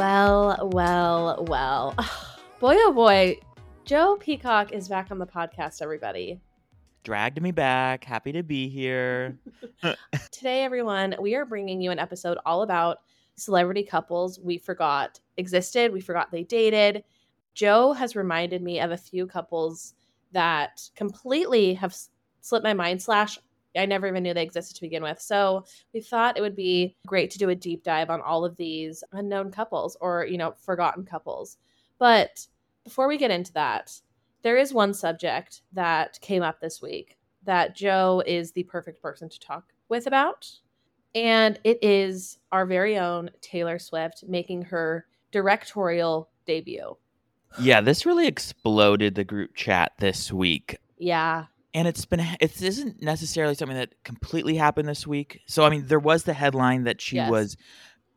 Well, well, well. Boy, oh boy. Joe Peacock is back on the podcast, everybody. Dragged me back. Happy to be here. Today, everyone, we are bringing you an episode all about celebrity couples we forgot existed, we forgot they dated. Joe has reminded me of a few couples that completely have slipped my mind, slash, I never even knew they existed to begin with. So we thought it would be great to do a deep dive on all of these unknown couples or, you know, forgotten couples. But before we get into that, there is one subject that came up this week that Joe is the perfect person to talk with about. And it is our very own Taylor Swift making her directorial debut. Yeah, this really exploded the group chat this week. Yeah. And it's been it isn't necessarily something that completely happened this week. So I mean, there was the headline that she Yes. was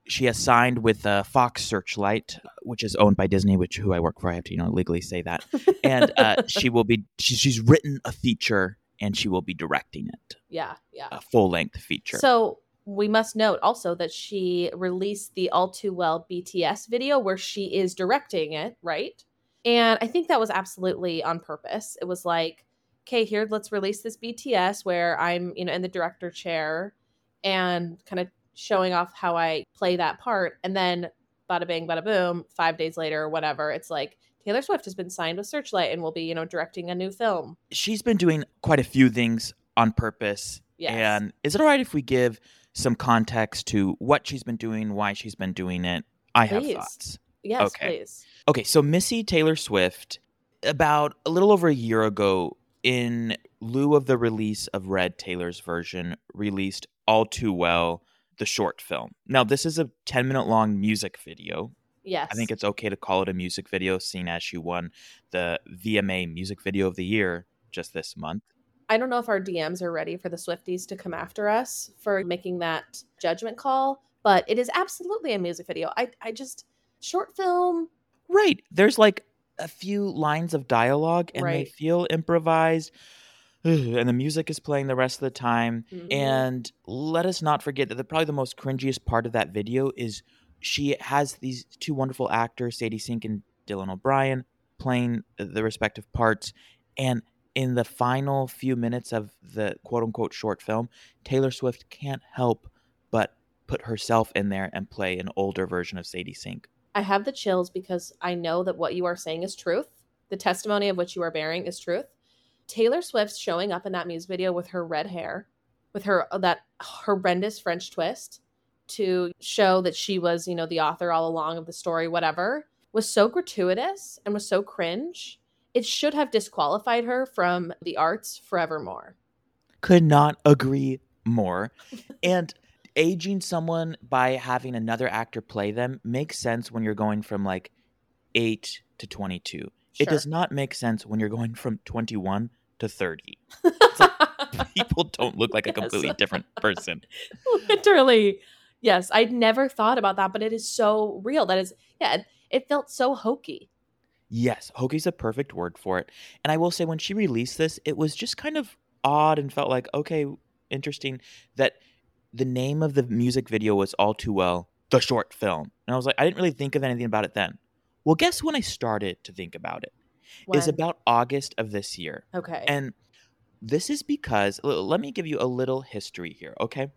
she has signed with uh, Fox Searchlight, which is owned by Disney, which who I work for. I have to you know legally say that. And uh, she will be she, she's written a feature and she will be directing it, yeah, yeah. a full length feature. So we must note also that she released the All Too Well BTS video where she is directing it, right? And I think that was absolutely on purpose. It was like, okay, here, let's release this BTS where I'm, you know, in the director chair and kind of showing off how I play that part. And then bada bing, bada boom, five days later or whatever, it's like Taylor Swift has been signed with Searchlight and will be, you know, directing a new film. she's been doing quite a few things on purpose. Yes. And is it all right if we give some context to what she's been doing, why she's been doing it? I have thoughts. Yes, Okay. please. Okay, so Missy Taylor Swift, about a little over a year ago, in lieu of the release of Red Taylor's version, released All Too Well, the short film. Now, this is a 10 minute long music video. Yes. I think it's okay to call it a music video, seeing as she won the VMA Music Video of the Year just this month. I don't know if our DMs are ready for the Swifties to come after us for making that judgment call, but it is absolutely a music video. I, I just short film. Right. There's like a few lines of dialogue and they feel improvised. And the music is playing the rest of the time. Mhm. And let us not forget that the, probably the most cringiest part of that video is she has these two wonderful actors, Sadie Sink and Dylan O'Brien, playing the respective parts. And in the final few minutes of the quote unquote short film, Taylor Swift can't help but put herself in there and play an older version of Sadie Sink. I have the chills because I know that what you are saying is truth. The testimony of which you are bearing is truth. Taylor Swift showing up in that music video with her red hair, with her uh, that horrendous French twist to show that she was, you know, the author all along of the story, whatever, was so gratuitous and was so cringe. It should have disqualified her from the arts forevermore. could not agree more. and aging someone by having another actor play them makes sense when you're going from like 8 to 22. It does not make sense when you're going from 21 to 30. People don't look like a completely different person. Literally. Yes, I'd never thought about that, but it is so real. That is, yeah, it, it felt so hokey. Yes, hoki's a perfect word for it. And I will say when she released this, it was just kind of odd and felt like, okay, interesting that the name of the music video was all too well the short film. And I was like, I didn't really think of anything about it then. Well, guess when I started to think about it? Is When- about August of this year. okay. And this is because let me give you a little history here, okay?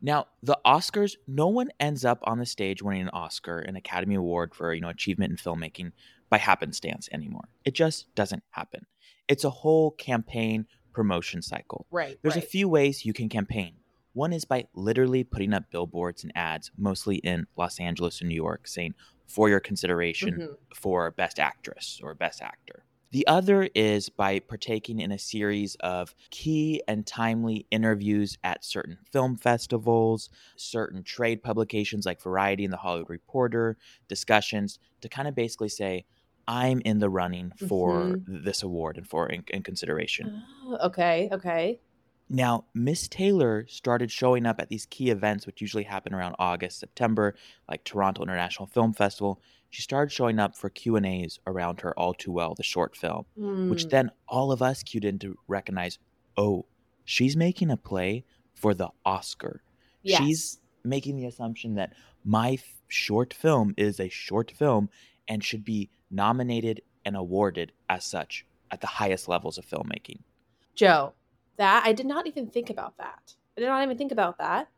Now, the Oscars, no one ends up on the stage winning an Oscar, an Academy Award for, you know, achievement in filmmaking by happenstance anymore. It just doesn't happen. It's a whole campaign promotion cycle. right. There's right. a few ways you can campaign. One is by literally putting up billboards and ads, mostly in Los Angeles and New York, saying for your consideration Mhm. for Best Actress or Best Actor. The other is by partaking in a series of key and timely interviews at certain film festivals, certain trade publications like Variety and The Hollywood Reporter, discussions to kind of basically say, I'm in the running for Mhm. this award and for in, in consideration. Oh, okay. Okay. Now, Miss Taylor started showing up at these key events, which usually happen around August, September, like Toronto International Film Festival. She started showing up for Q and A's around her All Too Well, the short film, which Hmm. then all of us cued in to recognize, oh, she's making a play for the Oscar. Yes. She's making the assumption that my f- short film is a short film and should be nominated and awarded as such at the highest levels of filmmaking. Joe, that I did not even think about that. I did not even think about that.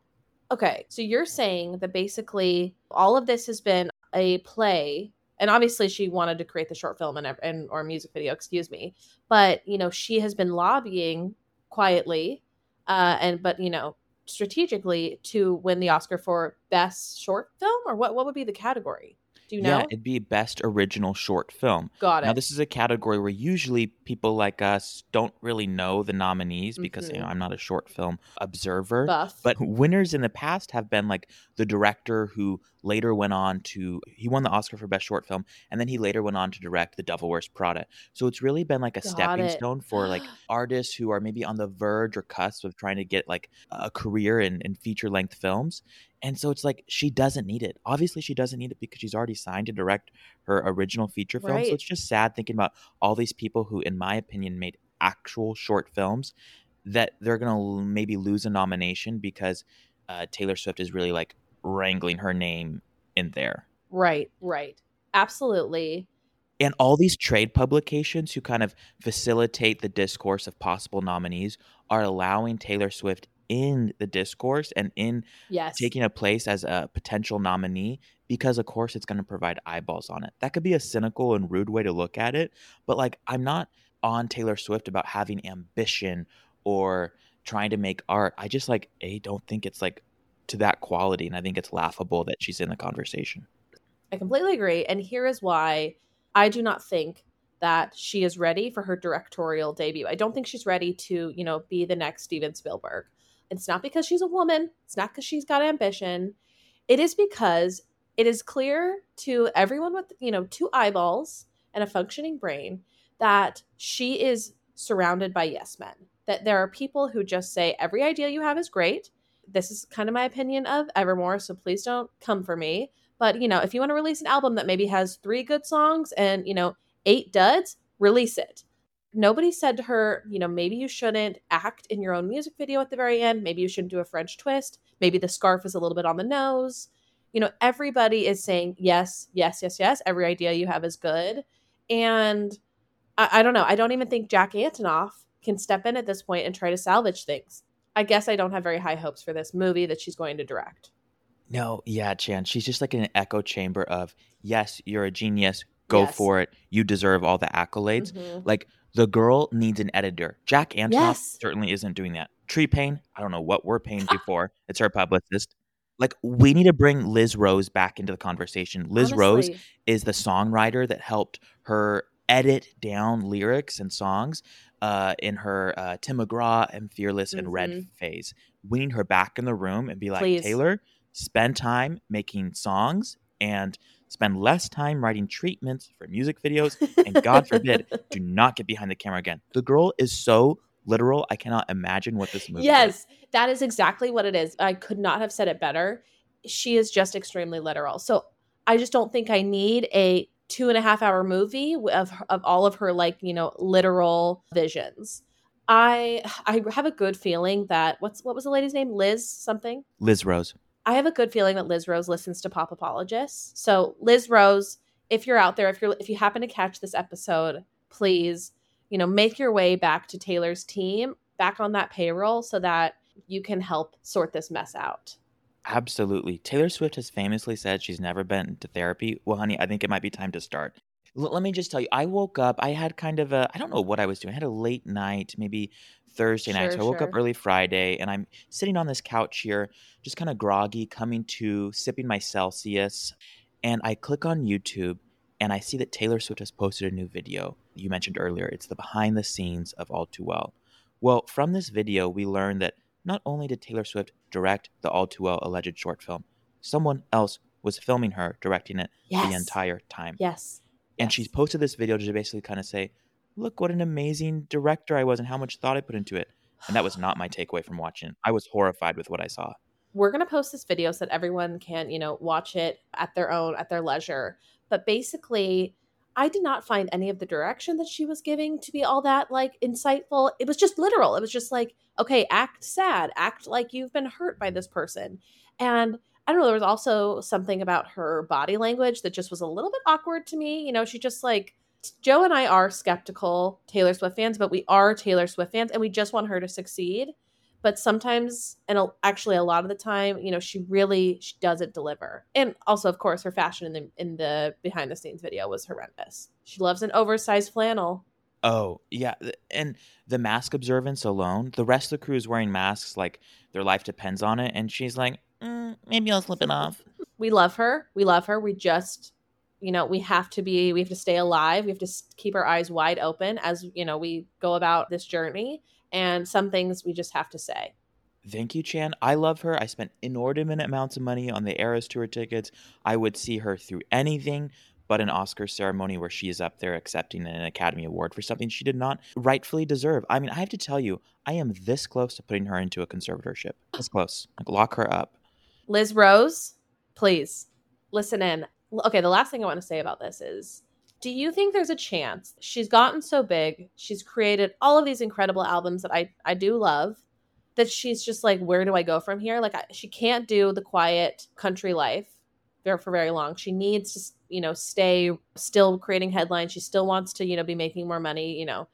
Okay, so you're saying that basically all of this has been a play, and obviously she wanted to create the short film and, and or music video, excuse me, but you know she has been lobbying quietly, uh, and but you know strategically to win the Oscar for best short film, or what? What would be the category? Do you know? Yeah, it'd be best original short film. Got it. Now, this is a category where usually people like us don't really know the nominees because you know Mhm. I'm not a short film observer. Buff. But winners in the past have been like the director who later went on to he won the Oscar for best short film, and then he later went on to direct The Devil Wears Prada. So it's really been like a Got stepping it. stone for like artists who are maybe on the verge or cusp of trying to get like a career in, in feature length films. And so it's like she doesn't need it. Obviously, she doesn't need it because she's already signed to direct her original feature film. Right. So it's just sad thinking about all these people who, in my opinion, made actual short films that they're going to maybe lose a nomination because uh, Taylor Swift is really like wrangling her name in there. right, right. Absolutely. And all these trade publications who kind of facilitate the discourse of possible nominees are allowing Taylor Swift in the discourse and in Yes. taking a place as a potential nominee because of course it's going to provide eyeballs on it. That could be a cynical and rude way to look at it, but like I'm not on Taylor Swift about having ambition or trying to make art. I just like a don't think it's like to that quality and I think it's laughable that she's in the conversation. I completely agree. And here is why I do not think that she is ready for her directorial debut. I don't think she's ready to, you know, be the next Steven Spielberg. It's not because she's a woman, it's not because she's got ambition. It is because it is clear to everyone with, you know, two eyeballs and a functioning brain that she is surrounded by yes men. That there are people who just say every idea you have is great. This is kind of my opinion of Evermore, so please don't come for me. But, you know, if you want to release an album that maybe has three good songs and, you know, eight duds, release it. Nobody said to her, you know, maybe you shouldn't act in your own music video at the very end. Maybe you shouldn't do a French twist. Maybe the scarf is a little bit on the nose. You know, everybody is saying, yes, yes, yes, yes. Every idea you have is good. And I, I don't know. I don't even think Jack Antonoff can step in at this point and try to salvage things. I guess I don't have very high hopes for this movie that she's going to direct. No, yeah, Chan. She's just like in an echo chamber of, yes, you're a genius. Go Yes. for it. You deserve all the accolades. Mhm. Like the girl needs an editor. Jack Antonoff Yes. certainly isn't doing that. Tree Paine, I don't know what we're paying you for. It's her publicist. Like we need to bring Liz Rose back into the conversation. Liz Rose is the songwriter that helped her edit down lyrics and songs uh, in her uh, Tim McGraw and Fearless and Red Mhm. phase. We need her back in the room and be like, Please. Taylor, spend time making songs and spend less time writing treatments for music videos. And God forbid, do not get behind the camera again. The girl is so literal. I cannot imagine what this movie is. Yes, that is exactly what it is. I could not have said it better. She is just extremely literal. So I just don't think I need a two and a half hour movie of of all of her like you know literal visions. I I have a good feeling that what's what was the lady's name? Liz something. Liz Rose. I have a good feeling that Liz Rose listens to Pop Apologists. So Liz Rose, if you're out there, if you're if you happen to catch this episode, please, you know, make your way back to Taylor's team, back on that payroll so that you can help sort this mess out. Absolutely. Taylor Swift has famously said she's never been to therapy. Well, honey, I think it might be time to start. L- let me just tell you, I woke up, I had kind of a, I don't know what I was doing. I had a late night, maybe Thursday night. Sure, So I woke up early Friday and I'm sitting on this couch here, just kind of groggy, coming to, sipping my Celsius. And I click on YouTube and I see that Taylor Swift has posted a new video. You mentioned earlier, it's the behind the scenes of All Too Well. Well, from this video, we learned that not only did Taylor Swift direct the All Too Well alleged short film, someone else was filming her directing it Yes. the entire time. Yes. And Yes. she's posted this video to basically kind of say, look what an amazing director I was and how much thought I put into it. And that was not my takeaway from watching. it. I was horrified with what I saw. we're going to post this video so that everyone can you know watch it at their own at their leisure but basically I did not find any of the direction that she was giving to be all that like insightful. It was just literal. It was just like, okay, act sad, act like you've been hurt by this person. And I don't know, there was also something about her body language that just was a little bit awkward to me. You know, she just like Joe and I are skeptical Taylor Swift fans, but we are Taylor Swift fans and we just want her to succeed but sometimes and actually a lot of the time you know she really she doesn't deliver. And also of course her fashion in the in the behind the scenes video was horrendous. She loves an oversized flannel. Oh yeah and the mask observance alone the rest of the crew is wearing masks like their life depends on it and she's like mm, maybe i'll slip it off. We love her. We love her. We just you know we have to be we have to stay alive. We have to keep our eyes wide open as you know we go about this journey and some things we just have to say. Thank you, Chan. I love her. I spent inordinate amounts of money on the Eras tour tickets. I would see her through anything but an Oscar ceremony where she is up there accepting an Academy Award for something she did not rightfully deserve. I mean, I have to tell you, I am this close to putting her into a conservatorship. This close. Like, lock her up. Liz Rose, please listen in. Okay, the last thing I want to say about this is do you think there's a chance she's gotten so big, she's created all of these incredible albums that I I do love, that she's just like, where do I go from here? Like I, she can't do the quiet country life there for very long. She needs to, you know, stay still creating headlines. She still wants to, you know, be making more money, you know,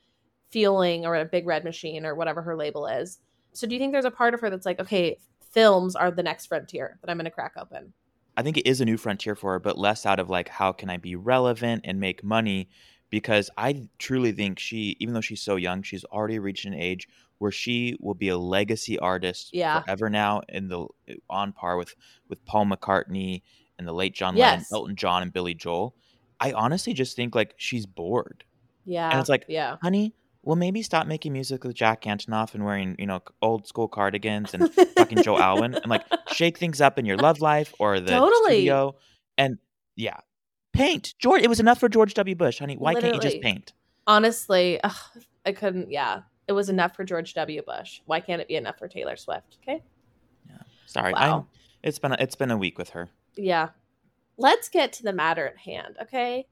fueling or a big red machine or whatever her label is. So do you think there's a part of her that's like, okay, films are the next frontier that I'm going to crack open? I think it is a new frontier for her, but less out of like how can I be relevant and make money because I truly think she, even though she's so young, she's already reached an age where she will be a legacy artist yeah. forever now, in the eh, on par with with Paul McCartney and the late John yes. Lennon, Elton John, and Billy Joel. I honestly just think like she's bored. Yeah, and it's like, yeah, honey, well, maybe stop making music with Jack Antonoff and wearing, you know, old school cardigans and fucking Joe Alwyn and like shake things up in your love life or the totally. studio. And yeah, paint. George, it was enough for George W. Bush, honey. Why Literally. can't you just paint? Honestly, ugh, I couldn't. Yeah, it was enough for George W. Bush. Why can't it be enough for Taylor Swift? Okay. Yeah. Sorry. Wow. I'm, it's been a, it's been a week with her. Yeah. Let's get to the matter at hand. Okay,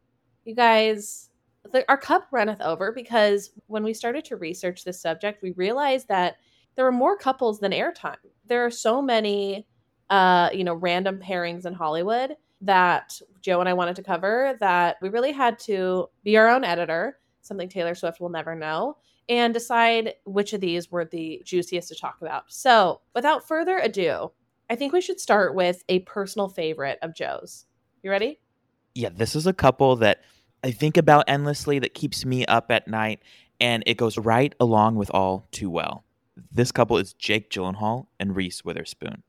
you guys the, our cup runneth over because when we started to research this subject, we realized that there are more couples than airtime. There are so many, uh, you know, random pairings in Hollywood that Joe and I wanted to cover that we really had to be our own editor, something Taylor Swift will never know, and decide which of these were the juiciest to talk about. So, without further ado, I think we should start with a personal favorite of Joe's. You ready? Yeah, this is a couple that I think about endlessly that keeps me up at night, and it goes right along with All Too Well. This couple is Jake Gyllenhaal and Reese Witherspoon.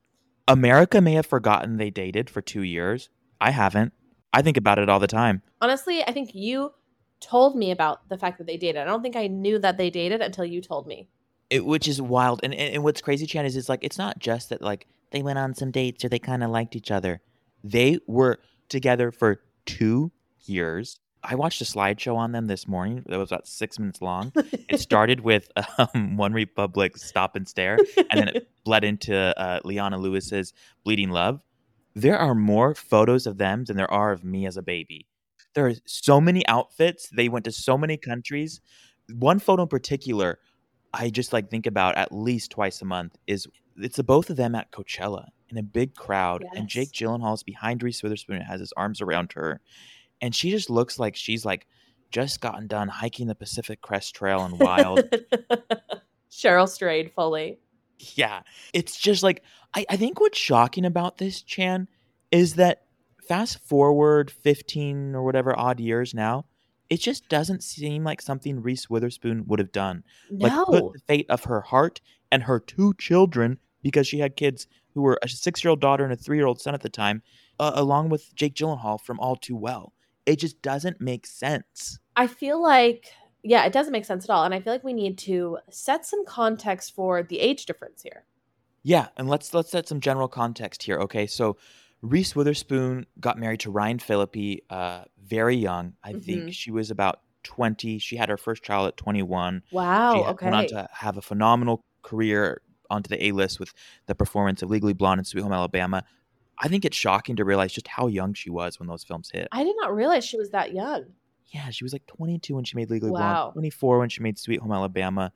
America may have forgotten they dated for two years. I haven't. I think about it all the time. Honestly, I think you told me about the fact that they dated. I don't think I knew that they dated until you told me. It, which is wild. And, and, and what's crazy, Chan, is it's like it's not just that like they went on some dates or they kind of liked each other. They were together for two years. I watched a slideshow on them this morning that was about six minutes long. it started with um, OneRepublic Stop and Stare, and then it bled into uh, Leona Lewis's Bleeding Love. There are more photos of them than there are of me as a baby. There are so many outfits. They went to so many countries. One photo in particular, I just like think about at least twice a month is it's the both of them at Coachella in a big crowd, yes. and Jake Gyllenhaal is behind Reese Witherspoon and has his arms around her and she just looks like she's like just gotten done hiking the Pacific Crest Trail and Wild. Cheryl Strayed fully. Yeah. It's just like I, I think what's shocking about this, Chan, is that fast forward 15 or whatever odd years now, it just doesn't seem like something Reese Witherspoon would have done. No. Like put the fate of her heart and her two children, because she had kids who were a six year old daughter and a three year old son at the time, uh, along with Jake Gyllenhaal from All Too Well it just doesn't make sense. I feel like yeah, it doesn't make sense at all. And I feel like we need to set some context for the age difference here. Yeah, and let's let's set some general context here. Okay, so Reese Witherspoon got married to Ryan Phillippe uh, very young. I mm-hmm. think she was about 20. She had her first child at 21. Wow. She okay. went on to have a phenomenal career onto the A list with the performance of Legally Blonde and Sweet Home Alabama. I think it's shocking to realize just how young she was when those films hit. I did not realize she was that young. yeah, she was like 22 when she made Legally Wow. Blonde, 24 when she made Sweet Home Alabama,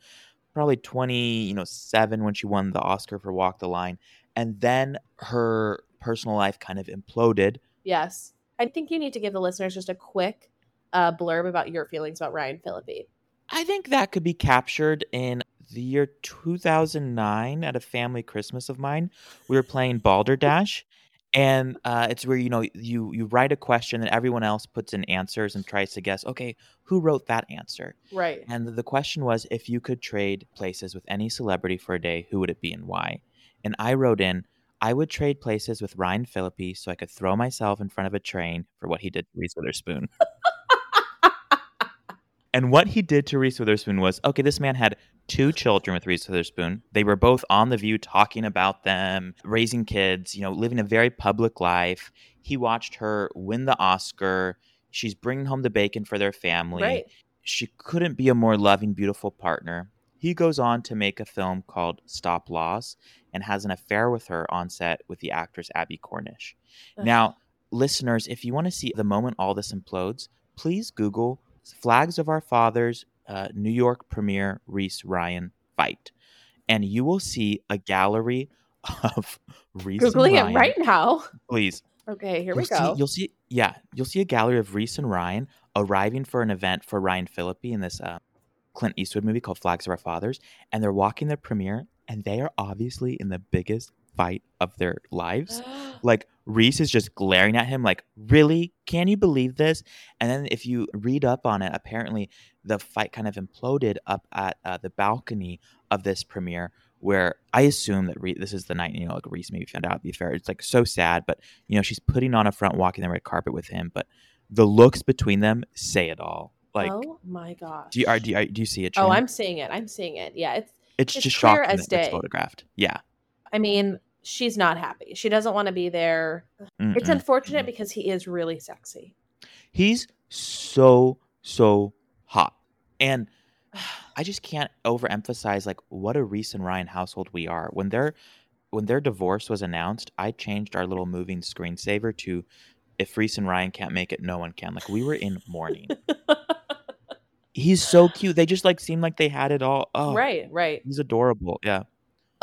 probably 20, you know, 7 when she won the Oscar for Walk the Line. And then her personal life kind of imploded. Yes. I think you need to give the listeners just a quick uh, blurb about your feelings about Ryan Phillippe. I think that could be captured in the year 2009 at a family Christmas of mine. We were playing Balderdash, and uh, it's where you know you you write a question and everyone else puts in answers and tries to guess. Okay, who wrote that answer? Right. And the question was, if you could trade places with any celebrity for a day, who would it be and why? And I wrote in, I would trade places with Ryan Phillippe so I could throw myself in front of a train for what he did to Reese Witherspoon. and what he did to Reese Witherspoon was okay, this man had two children with Reese Witherspoon. They were both on The View talking about them, raising kids, you know, living a very public life. He watched her win the Oscar. She's bringing home the bacon for their family. Right. She couldn't be a more loving, beautiful partner. He goes on to make a film called Stop Loss and has an affair with her on set with the actress Abbie Cornish. Ugh. Now, listeners, if you want to see the moment all this implodes, please Google Flags of Our Fathers uh, New York premiere Reese Ryan fight. And you will see a gallery of Reese and Googling Ryan. it right now. Please. Okay, here you'll we see, go. You'll see, yeah, you'll see a gallery of Reese and Ryan arriving for an event for Ryan Phillippe in this uh, Clint Eastwood movie called Flags of Our Fathers, and they're walking their premiere, and they are obviously in the biggest fight of their lives. like Reese is just glaring at him, like, "Really? Can you believe this?" And then if you read up on it, apparently the fight kind of imploded up at uh, the balcony of this premiere. Where I assume that Re- this is the night, you know, like Reese maybe found out the affair. It's like so sad, but you know, she's putting on a front, walking the red carpet with him. But the looks between them say it all. Like, oh my gosh. do you are, do you, are, do you see it? Oh, I'm seeing it. I'm seeing it. Yeah, it's It's, it's just clear shocking as that it's day. photographed. Yeah, I mean, she's not happy. She doesn't want to be there. It's Mm-mm. unfortunate because he is really sexy. He's so so hot, and I just can't overemphasize like what a Reese and Ryan household we are. When their when their divorce was announced, I changed our little moving screensaver to "If Reese and Ryan can't make it, no one can." Like we were in mourning. He's so cute. They just like seem like they had it all. Oh, Right, right. He's adorable. Yeah.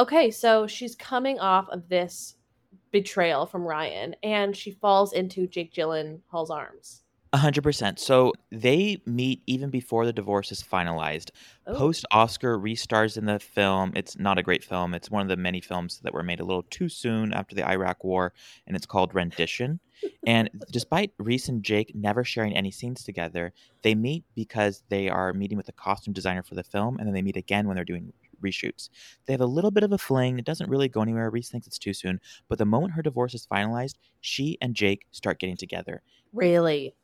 Okay, so she's coming off of this betrayal from Ryan and she falls into Jake Gyllenhaal's arms. A hundred percent. So they meet even before the divorce is finalized. Oh, Post Oscar restars in the film. It's not a great film. It's one of the many films that were made a little too soon after the Iraq War, and it's called Rendition. and despite Reese and Jake never sharing any scenes together, they meet because they are meeting with the costume designer for the film, and then they meet again when they're doing reshoots. They have a little bit of a fling. It doesn't really go anywhere. Reese thinks it's too soon, but the moment her divorce is finalized, she and Jake start getting together really?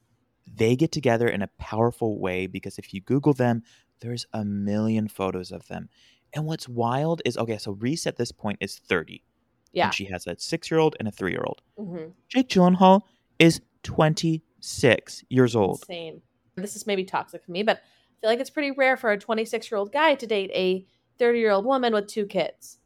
they get together in a powerful way because if you Google them, there's a million photos of them. And what's wild is okay, so Reese at this point is 30. Yeah. And she has a six year old and a three year old. hmm Jake Gyllenhaal is 26 years old. Insane. This is maybe toxic for me, but I feel like it's pretty rare for a 26 year old guy to date a 30 year old woman with two kids.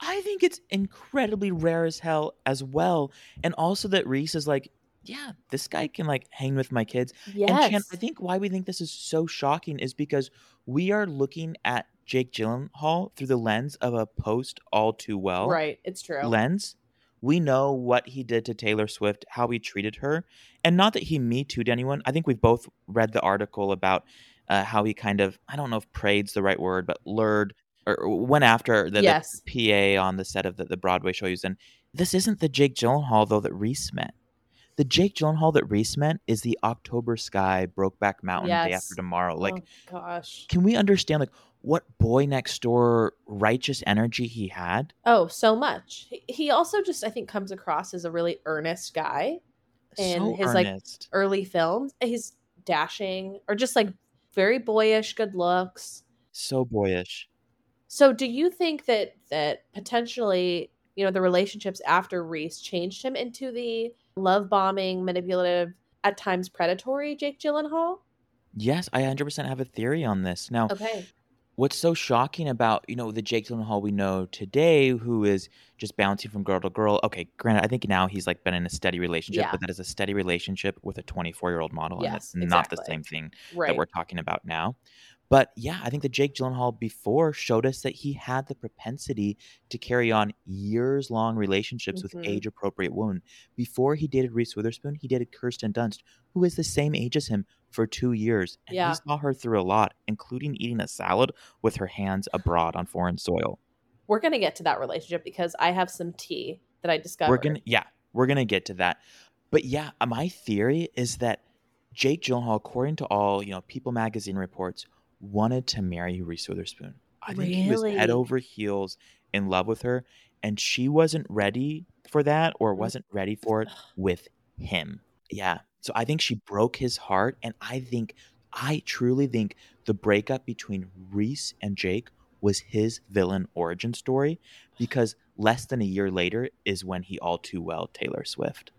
I think it's incredibly rare as hell as well. And also that Reese is like, yeah, this guy can like hang with my kids. Yes. And Chan, I think why we think this is so shocking is because we are looking at Jake Gyllenhaal through the lens of a post all too well right. It's true. lens. We know what he did to Taylor Swift, how he treated her, and not that he me too'd anyone. I think we've both read the article about uh, how he kind of I don't know if prade's the right word, but lured or uh, went after the, Yes. the PA on the set of the, the Broadway show he was in. This isn't the Jake Gyllenhaal though that Reese met. The Jake Gyllenhaal that Reese meant is the October Sky, Brokeback Mountain, Day After Tomorrow. Like, oh, gosh. can we understand like what boy next door righteous energy he had? Oh, so much. He- also just, I think, comes across as a really earnest guy. In so his, like. Early films, he's dashing or just like very boyish, good looks. so boyish. So, do you think that that potentially, you know, the relationships after Reese changed him into the love bombing, manipulative, at times predatory Jake Gyllenhaal? Yes, I 100% have a theory on this. Now, Okay. what's so shocking about you know the Jake Gyllenhaal we know today, who is just bouncing from girl to girl. Okay, granted, I think now he's like been in a steady relationship, Yeah. but that is a steady relationship with a 24 year old model, and Yes, that's not the same thing Right. that we're talking about now. But yeah, I think that Jake Gyllenhaal before showed us that he had the propensity to carry on years long relationships with Mhm. age appropriate women. Before he dated Reese Witherspoon, he dated Kirsten Dunst, who is the same age as him for two years. And Yeah. he saw her through a lot, including eating a salad with her hands abroad on foreign soil. We're gonna get to that relationship because I have some tea that I discovered. We're gonna yeah, we're gonna get to that. But yeah, my theory is that Jake Gyllenhaal, according to all you know, People Magazine reports, wanted to marry Reese Witherspoon. I think he was head over heels in love with her, and she wasn't ready for that or wasn't ready for it with him. Yeah. So I think she broke his heart, and I think I truly think the breakup between Reese and Jake was his villain origin story because less than a year later is when he all too well Taylor Swift.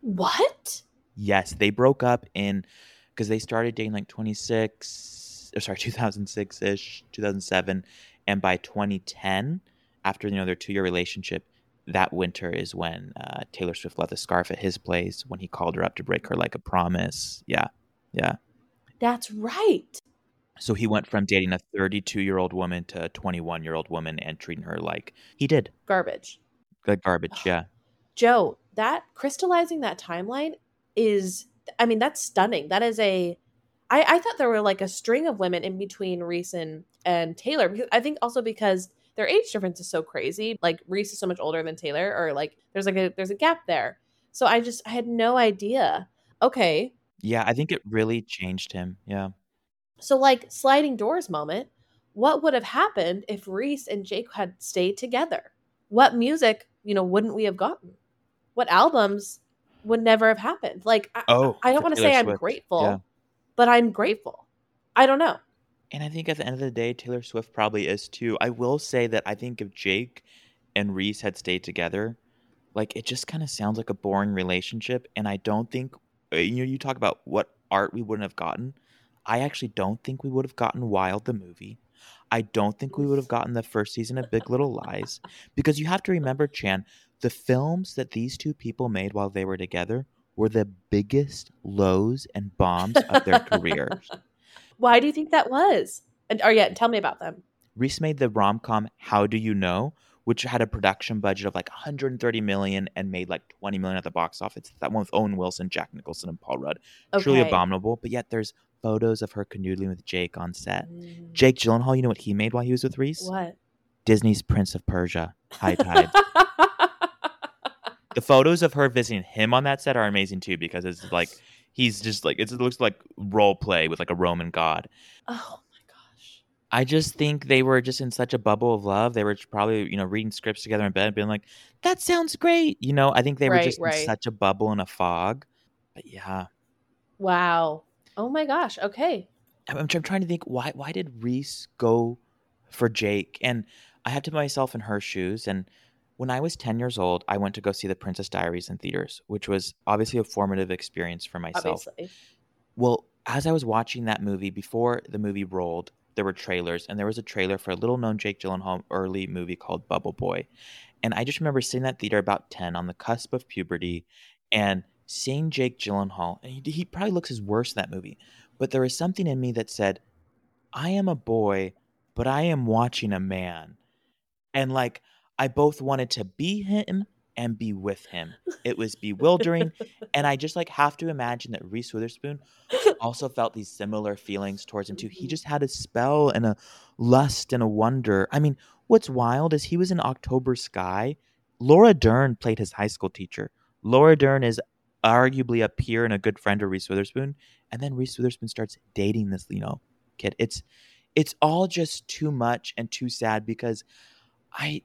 What? Yes, they broke up in because they started dating like 26 or sorry 2006 ish 2007 and by 2010 after you know their two year relationship that winter is when uh, Taylor Swift left the scarf at his place when he called her up to break her like a promise yeah yeah That's right. so he went from dating a 32 year old woman to a 21 year old woman and treating her like he did Garbage. like garbage yeah Joe, that crystallizing that timeline is I mean, that's stunning. That is a I, I thought there were like a string of women in between Reese and, and Taylor. Because I think also because their age difference is so crazy. Like Reese is so much older than Taylor, or like there's like a there's a gap there. So I just I had no idea. Okay. yeah I think it really changed him yeah So like sliding doors moment, what would have happened if Reese and Jake had stayed together? What music, you know, wouldn't we have gotten? What albums would never have happened? Like I, oh I don't want to say I'm grateful, yeah but I'm grateful. I don't know. And I think at the end of the day, Taylor Swift probably is too. I will say that I think if Jake and Reese had stayed together, like it just kind of sounds like a boring relationship. And I don't think, uh, you know, you talk about what art we wouldn't have gotten. I actually don't think we would have gotten Wild the movie. I don't think we would have gotten the first season of Big Little Lies because you have to remember, Chan, the films that these two people made while they were together were the biggest lows and bombs of their careers. Why do you think that was? And or yeah, tell me about them. Reese made the rom com How Do You Know, which had a production budget of like 130 million and made like 20 million at the box office. That one with Owen Wilson, Jack Nicholson, and Paul Rudd. Truly abominable, but yet there's photos of her canoodling with Jake on set. Mm, Jake Gyllenhaal, you know what he made while he was with Reese? What? Disney's Prince of Persia, High Tide. The photos of her visiting him on that set are amazing too because it's like he's just like it's, it looks like role play with like a Roman god. oh my gosh. I just think they were just in such a bubble of love. They were probably, you know, reading scripts together in bed, being like, "That sounds great." You know, I think they were just right. in such a bubble and a fog. But yeah, Wow. Oh my gosh. Okay. I'm, I'm I'm trying to think why why did Reese go for Jake? And I have to put myself in her shoes. And when I was 10 years old, I went to go see The Princess Diaries in theaters, which was obviously a formative experience for myself. Obviously. Well, as I was watching that movie, before the movie rolled, there were trailers, and there was a trailer for a little known Jake Gyllenhaal early movie called Bubble Boy. And I just remember sitting in that theater about 10 on the cusp of puberty and seeing Jake Gyllenhaal. And he, he probably looks his worst in that movie, but there was something in me that said, I am a boy, but I am watching a man. And like, I both wanted to be him and be with him. It was bewildering. and I just like have to imagine that Reese Witherspoon also felt these similar feelings towards him too. He Mhm. just had a spell and a lust and a wonder. I mean, what's wild is he was in October Sky. Laura Dern played his high school teacher. Laura Dern is arguably a peer and a good friend of Reese Witherspoon. And then Reese Witherspoon starts dating this, you know, kid. It's it's all just too much and too sad because I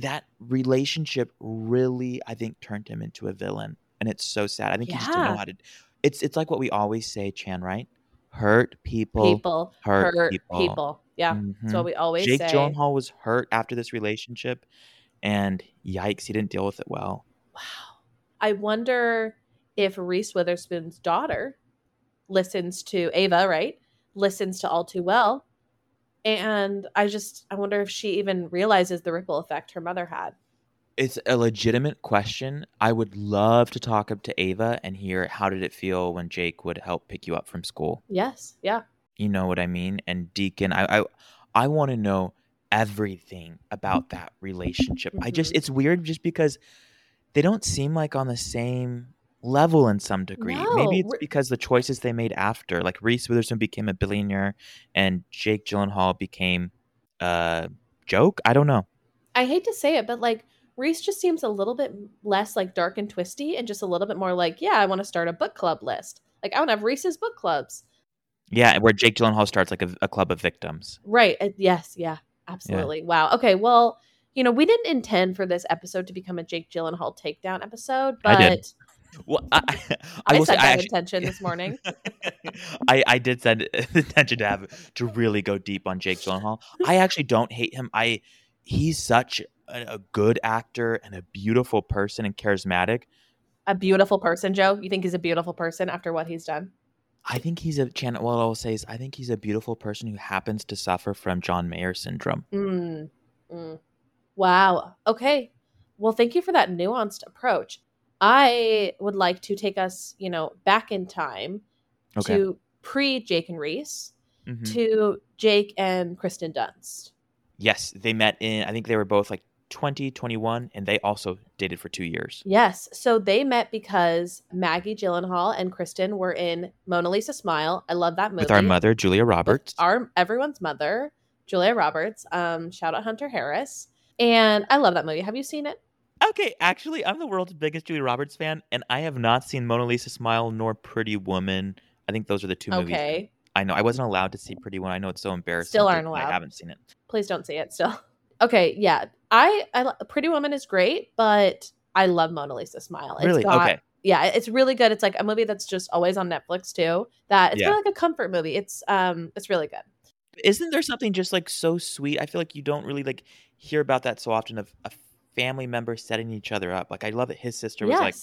that relationship really I think turned him into a villain. And it's so sad. I think he just didn't know how to it's it's like what we always say, Chan, right? Hurt people. people hurt hurt, people. people. Yeah. That's Mhm. what we always Jake say. Gyllenhaal was hurt after this relationship, and yikes, he didn't deal with it well. Wow. I wonder if Reese Witherspoon's daughter listens to Ava, right? Listens to All Too Well. And I just I wonder if she even realizes the ripple effect her mother had. It's a legitimate question. I would love to talk up to Ava and hear how did it feel when Jake would help pick you up from school. Yes, yeah. You know what I mean? And Deacon, I I, I want to know everything about that relationship. I just Mhm. it's weird just because they don't seem like on the same level in some degree. No, Maybe it's because the choices they made after, like Reese Witherspoon became a billionaire and Jake Gyllenhaal became a joke. I don't know. I hate to say it, but like Reese just seems a little bit less like dark and twisty and just a little bit more like, yeah, I want to start a book club list. Like I want to have Reese's book clubs. Yeah, where Jake Gyllenhaal starts like a, a club of victims. Right. uh, yes, yeah. Absolutely. Wow. Okay, well, you know, we didn't intend for this episode to become a Jake Gyllenhaal takedown episode, but I did. Well, I, I, I, will say, I that actually, intention this morning. I, I did the intention to have to really go deep on Jake Gyllenhaal. I actually don't hate him. I he's such a, a good actor and a beautiful person and charismatic. a beautiful person, Joe. You think he's a beautiful person after what he's done? I think he's a chan. What I'll say is, I think he's a beautiful person who happens to suffer from John Mayer syndrome. Mm. Mm. Wow. Okay. Well, thank you for that nuanced approach. I would like to take us, you know, back in time Okay. to pre Jake and Reese Mhm. to Jake and Kristen Dunst. Yes, they met in. I think they were both like 20, 21, and they also dated for two years. Yes. So they met because Maggie Gyllenhaal and Kristen were in Mona Lisa Smile. I love that movie. With our mother, Julia With Roberts. Our everyone's mother, Julia Roberts. Um, shout out Hunter Harris. And I love that movie. Have you seen it? Okay, actually, I'm the world's biggest Julia Roberts fan, and I have not seen Mona Lisa Smile nor Pretty Woman. I think those are the two movies. Okay. I know I wasn't allowed to see Pretty Woman. I know it's so embarrassing. Still aren't allowed. I haven't seen it. Please don't see it still. Okay, yeah. I I Pretty Woman is great, but I love Mona Lisa Smile. It's really? got- okay. Yeah, it's really good. It's like a movie that's just always on Netflix too. That it's Yeah. kind of like a comfort movie. It's um it's really good. Isn't there something just like so sweet? I feel like you don't really like hear about that so often of a family member setting each other up. Like I love that his sister was like,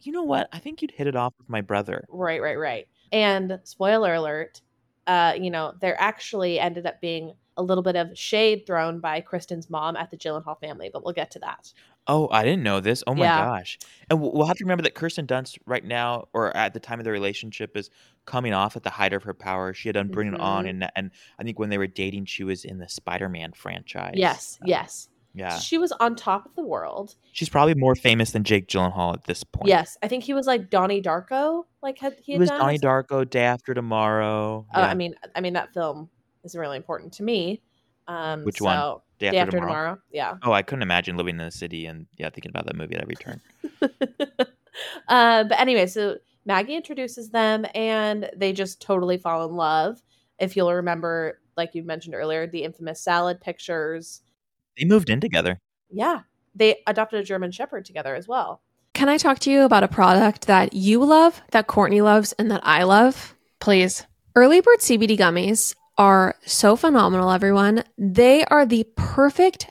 you know what? I think you'd hit it off with my brother. Right, right, right. And spoiler alert, uh, you know, there actually ended up being a little bit of shade thrown by Kristen's mom at the Gyllenhaal family, but we'll get to that. Oh, I didn't know this. Oh my Yeah. gosh. And we'll have to remember that Kirsten Dunst right now, or at the time of their relationship, is coming off at the height of her power. She had done Bring It On, Mhm. and and I think when they were dating, she was in the Spider-Man franchise. Yes, Uh, yes. Yeah. She was on top of the world. She's probably more famous than Jake Gyllenhaal at this point. Yes, I think he was like Donnie Darko. Like had he, He had was Donnie? Darko, Day After Tomorrow. Uh, Yeah. I mean, I mean that film is really important to me. Um, Which one? so, Day Day, After, after, Tomorrow. tomorrow. Yeah. Oh, I couldn't imagine living in the city and yeah, thinking about that movie at every turn. uh, but anyway, so Maggie introduces them, and they just totally fall in love. If you'll remember, like you mentioned earlier, the infamous salad pictures. They moved in together. Yeah, they adopted a German Shepherd together as well. Can I talk to you about a product that you love, that Courtney loves, and that I love? Please. Early Bird CBD gummies are so phenomenal, everyone. They are the perfect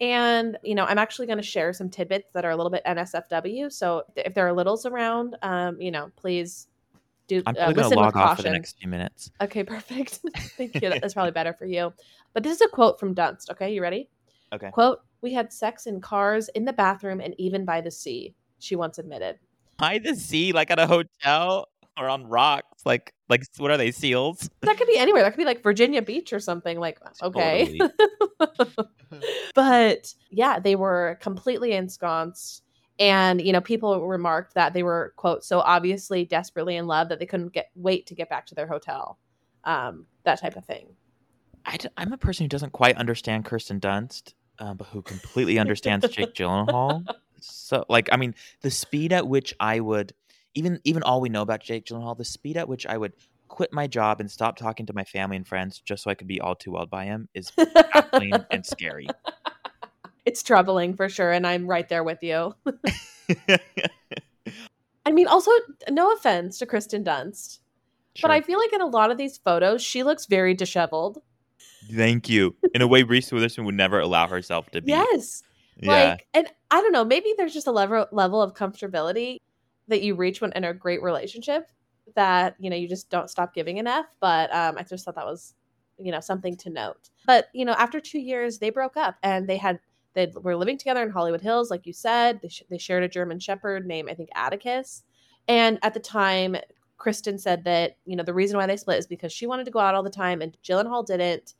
And you know, I'm actually going to share some tidbits that are a little bit NSFW. So if there are littles around, um, you know, please do I'm uh, listen gonna with log off for the next few minutes. Okay, perfect. Thank you. That's probably better for you. But this is a quote from Dunst. Okay, you ready? Okay. Quote: "We had sex in cars, in the bathroom, and even by the sea." She once admitted. By the sea, like at a hotel or on rocks. Like like what are they, seals? That could be anywhere. That could be like Virginia Beach or something. Like, okay. Totally. but yeah, they were completely ensconced. And you know, people remarked that they were quote so obviously desperately in love that they couldn't get wait to get back to their hotel, um, that type of thing. I d- I'm a person who doesn't quite understand Kirsten Dunst, uh, but who completely understands Jake Gyllenhaal. So, like, I mean, the speed at which I would even even all we know about Jake Gyllenhaal, the speed at which I would quit my job and stop talking to my family and friends just so I could be all too well by him is baffling and scary. It's troubling for sure, and I'm right there with you. I mean, also, no offense to Kristen Dunst, but I feel like in a lot of these photos, she looks very disheveled. Thank you. In a way, Reese Witherspoon would never allow herself to be. Yes. Yeah. Like, and I don't know, maybe there's just a level level of comfortability that you reach when in a great relationship that you know you just don't stop giving enough But um, I just thought that was you know something to note. But you know, after two years, they broke up and they had they were living together in Hollywood Hills, like you said. They sh- they shared a German Shepherd named I think Atticus, and at the time. Kristen said that you know the reason why they split is because she wanted to go out all the time and Gyllenhaal didn't.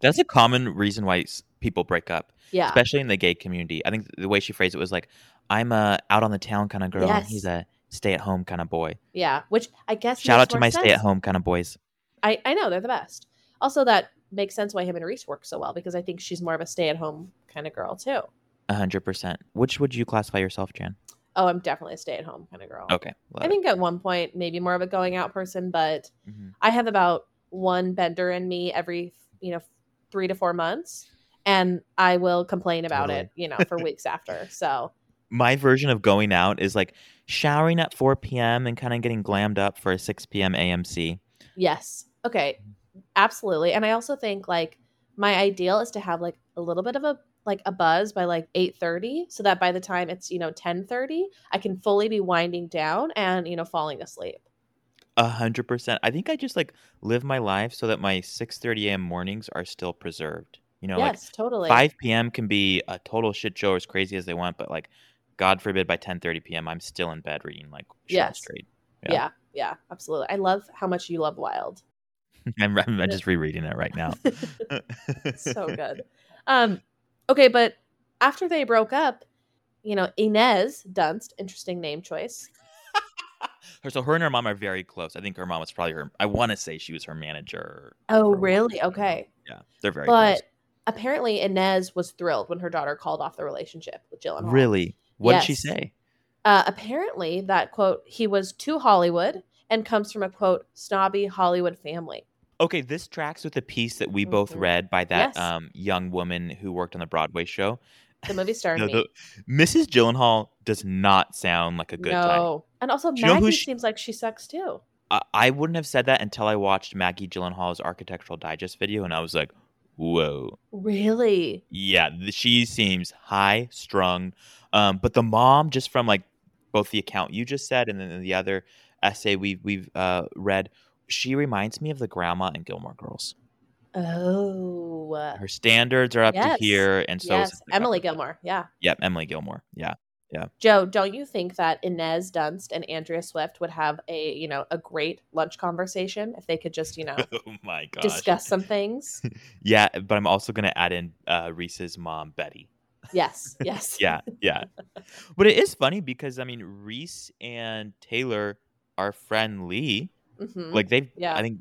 That's a common reason why people break up, Yeah, especially in the gay community. I think the way she phrased it was like, "I'm a out on the town kind of girl, and he's a stay at home kind of boy." yeah. Which I guess Shout out to my stay at home kind of boys. I, I know they're the best. Also, that makes sense why him and Reese work so well because I think she's more of a stay at home kind of girl too. A hundred percent. Which would you classify yourself, Jan? Oh, I'm definitely a stay at home kind of girl. Okay. I it. think at one point maybe more of a going out person, but Mhm. I have about one bender in me every you know three to four months, and I will complain about Totally. it you know for weeks after. So My version of going out is like showering at 4 p.m. and kind of getting glammed up for a 6 p.m. AMC. yes, okay, absolutely. And I also think like my ideal is to have like a little bit of a like a buzz by like 8:30 so that by the time it's you know 10:30 I can fully be winding down and you know falling asleep. A hundred percent. I think I just like live my life so that my 6:30 a.m. mornings are still preserved. You know, yes, totally. 5 p.m. can be a total shit show as crazy as they want, but like, God forbid, by 10:30 p.m. I'm still in bed reading like Yes. Strayed. yeah. yeah. yeah, absolutely. I love how much you love Wild. I'm, I'm just rereading it right now. so good. Um, okay, but after they broke up, you know, Inez Dunst, interesting name choice. her, so her and her mom are very close. I think her mom was probably her. I want to say she was her manager. Oh, for a while. really? Okay. Yeah, they're very close. But close. apparently Inez was thrilled when her daughter called off the relationship with Gyllenhaal. Really? What did she say? Uh, apparently that quote, he was to Hollywood and comes from a quote, snobby Hollywood family. Okay, this tracks with a piece that we both Mhm. read by that Yes. um, young woman who worked on the Broadway show. The movie star. No, the- Mrs. Gyllenhaal does not sound like a good time. no. And also Do you know Maggie she- seems like she sucks too. I, I wouldn't have said that until I watched Maggie Gyllenhaal's Architectural Digest video, and I was like, "Whoa, Really? yeah, she seems high strung." Um, but the mom, just from like both the account you just said and then the other essay we've we've uh, read, she reminds me of the grandma in Gilmore Girls. Oh. Her standards are up Yes. to here, and so yes. Emily. Gilmore. Yeah. Yep, Emily Gilmore. Yeah. Yeah. Joe, don't you think that Inez Dunst and Andrea Swift would have a, you know, a great lunch conversation if they could just, you know, oh my gosh. discuss some things? Yeah, but I'm also gonna add in uh, Reese's mom, Betty. Yes, yes. Yeah, yeah. but it is funny because I mean, Reese and Taylor are friendly. Mhm. Like they've, Yeah. I think,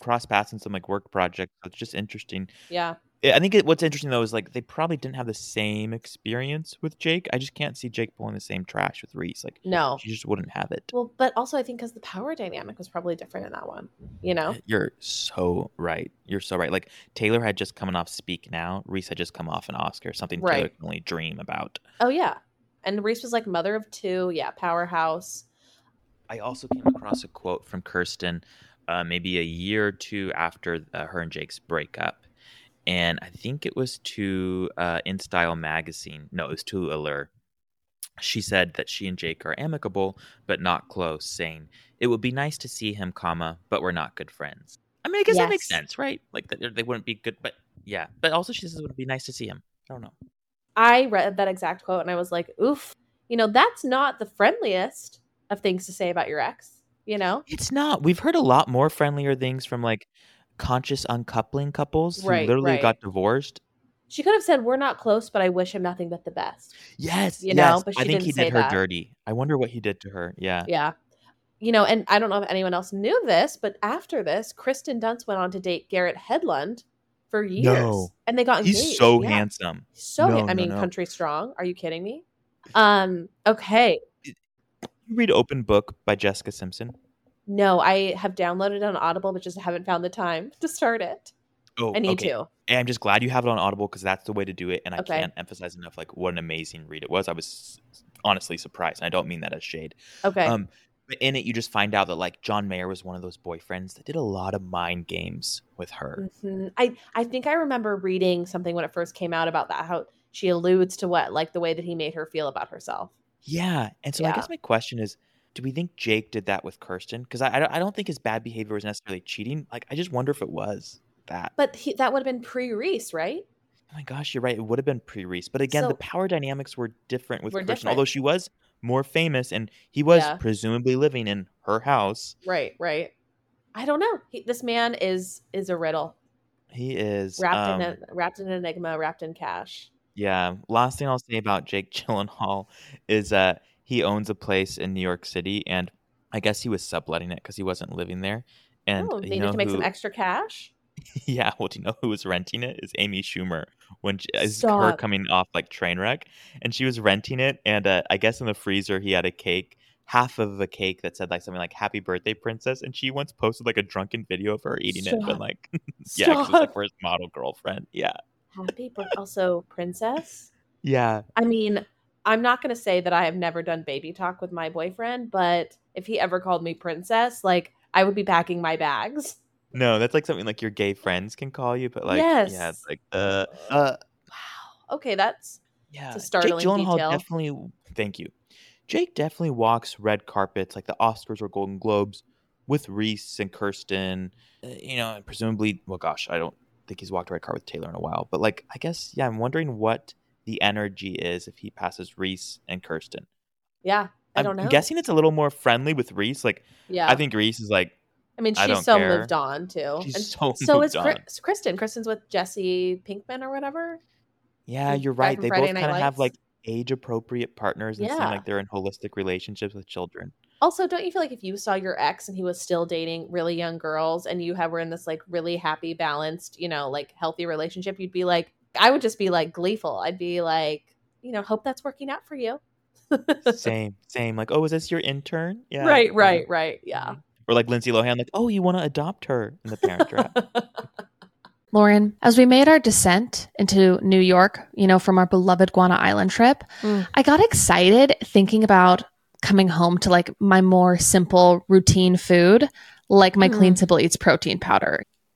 cross paths in some like work projects. It's just interesting. yeah. I think it, what's interesting though is like they probably didn't have the same experience with Jake. I just can't see Jake pulling the same trash with Reese. Like No. she just wouldn't have it. Well, but also I think because the power dynamic was probably different in that one, you know? You're so right. You're so right. Like Taylor had just coming off Speak Now. Reese had just come off an Oscar. Something Taylor can only dream about. Oh, yeah. And Reese was like mother of two. Yeah. Powerhouse. I also came across a quote from Kirsten, uh, maybe a year or two after uh, her and Jake's breakup, and I think it was to uh, In Style magazine. No, it was to Allure. She said that she and Jake are amicable but not close, saying it would be nice to see him, comma, but we're not good friends. I mean, I guess that makes sense, right? Like that they wouldn't be good, but yeah. But also, she says it would be nice to see him. I don't know. I read that exact quote and I was like, oof, you know, that's not the friendliest of things to say about your ex, you know? It's not. We've heard a lot more friendlier things from like conscious uncoupling couples who Right, literally right. got divorced She could have said, "We're not close, but I wish him nothing but the best." Yes, You know, yes. but I think didn't he did her that. dirty. I wonder what he did to her. Yeah. Yeah. You know, and I don't know if anyone else knew this, but after this, Kristen Dunst went on to date Garrett Hedlund for years, No. and they got engaged. He's so Yeah. handsome. So No, han- I mean, no. country strong. Are you kidding me? Um. Okay. You read Open Book by Jessica Simpson? No, I have downloaded it on Audible, but just haven't found the time to start it. Oh, I need okay. to. And I'm just glad you have it on Audible because that's the way to do it. And I Okay. can't emphasize enough like what an amazing read it was. I was honestly surprised. And I don't mean that as shade. Okay. Um, but in it, you just find out that like John Mayer was one of those boyfriends that did a lot of mind games with her. Mhm. I I think I remember reading something when it first came out about that how she alludes to what like the way that he made her feel about herself. Yeah. And so I guess my question is, do we think Jake did that with Kirsten? Because I, I don't- think his bad behavior was necessarily cheating. Like I just wonder if it was that. But he, that would have been pre Reese, right? Oh my gosh, you're right. It would have been pre Reese. But again, So- the power dynamics were different with Were Kirsten, different. although she was more famous and he was Yeah. presumably living in her house. Right, right. I don't know. He, this man is is a riddle, He is wrapped um, in a wrapped in enigma, wrapped in cash. Yeah. Last thing I'll say about Jake Gyllenhaal is uh he owns a place in New York City and I guess he was subletting it because he wasn't living there. And oh, you they need know to make some extra cash. Yeah, well, do you know who was renting it? Is Amy Schumer when she, is her coming off like Trainwreck, and she was renting it, and uh, I guess in the freezer he had a cake, half of a cake that said like something like "Happy Birthday, Princess," and she once posted like a drunken video of her eating it, Stop. but like, yeah, 'cause it was like his model girlfriend. Yeah, Happy, but also princess. yeah, I mean, I'm not going to say that I have never done baby talk with my boyfriend, but if he ever called me princess, like I would be packing my bags. no, that's like something like your gay friends can call you, but like, yeah, it's Yes. like, uh, uh, Wow. Okay, that's Yeah, startling Jake Gyllenhaal detail. definitely. Thank you. Jake definitely walks red carpets like the Oscars or Golden Globes with Reese and Kirsten. uh, you know, and presumably. Well, gosh, I don't think he's walked a red carpet with Taylor in a while. But like, I guess, yeah, I'm wondering what the energy is if he passes Reese and Kirsten. yeah. I I'm don't know. I'm guessing it's a little more friendly with Reese. Like, Yeah. I think Reese is like, I mean, I she's don't so care. moved on too. She's and so so is on. Kristen. Kristen's with Jesse Pinkman or whatever. yeah, you're right. They Friday both kind of have like age appropriate partners and seem like they're in holistic relationships with children. Also, don't you feel like if you saw your ex and he was still dating really young girls and you have were in this like really happy, balanced, you know, like healthy relationship, you'd be like, I would just be like gleeful. I'd be like, you know, hope that's working out for you. same, same. Like, oh, is this your intern? Yeah. Right, right, right. Yeah. mhm. Or like Lindsay Lohan, like, oh, you want to adopt her in the Parent Trap? Lauren, as we made our descent into New York, you know, from our beloved Guana Island trip, Mm. I got excited thinking about coming home to like my more simple routine food, like my Mm. Clean Simple Eats protein powder.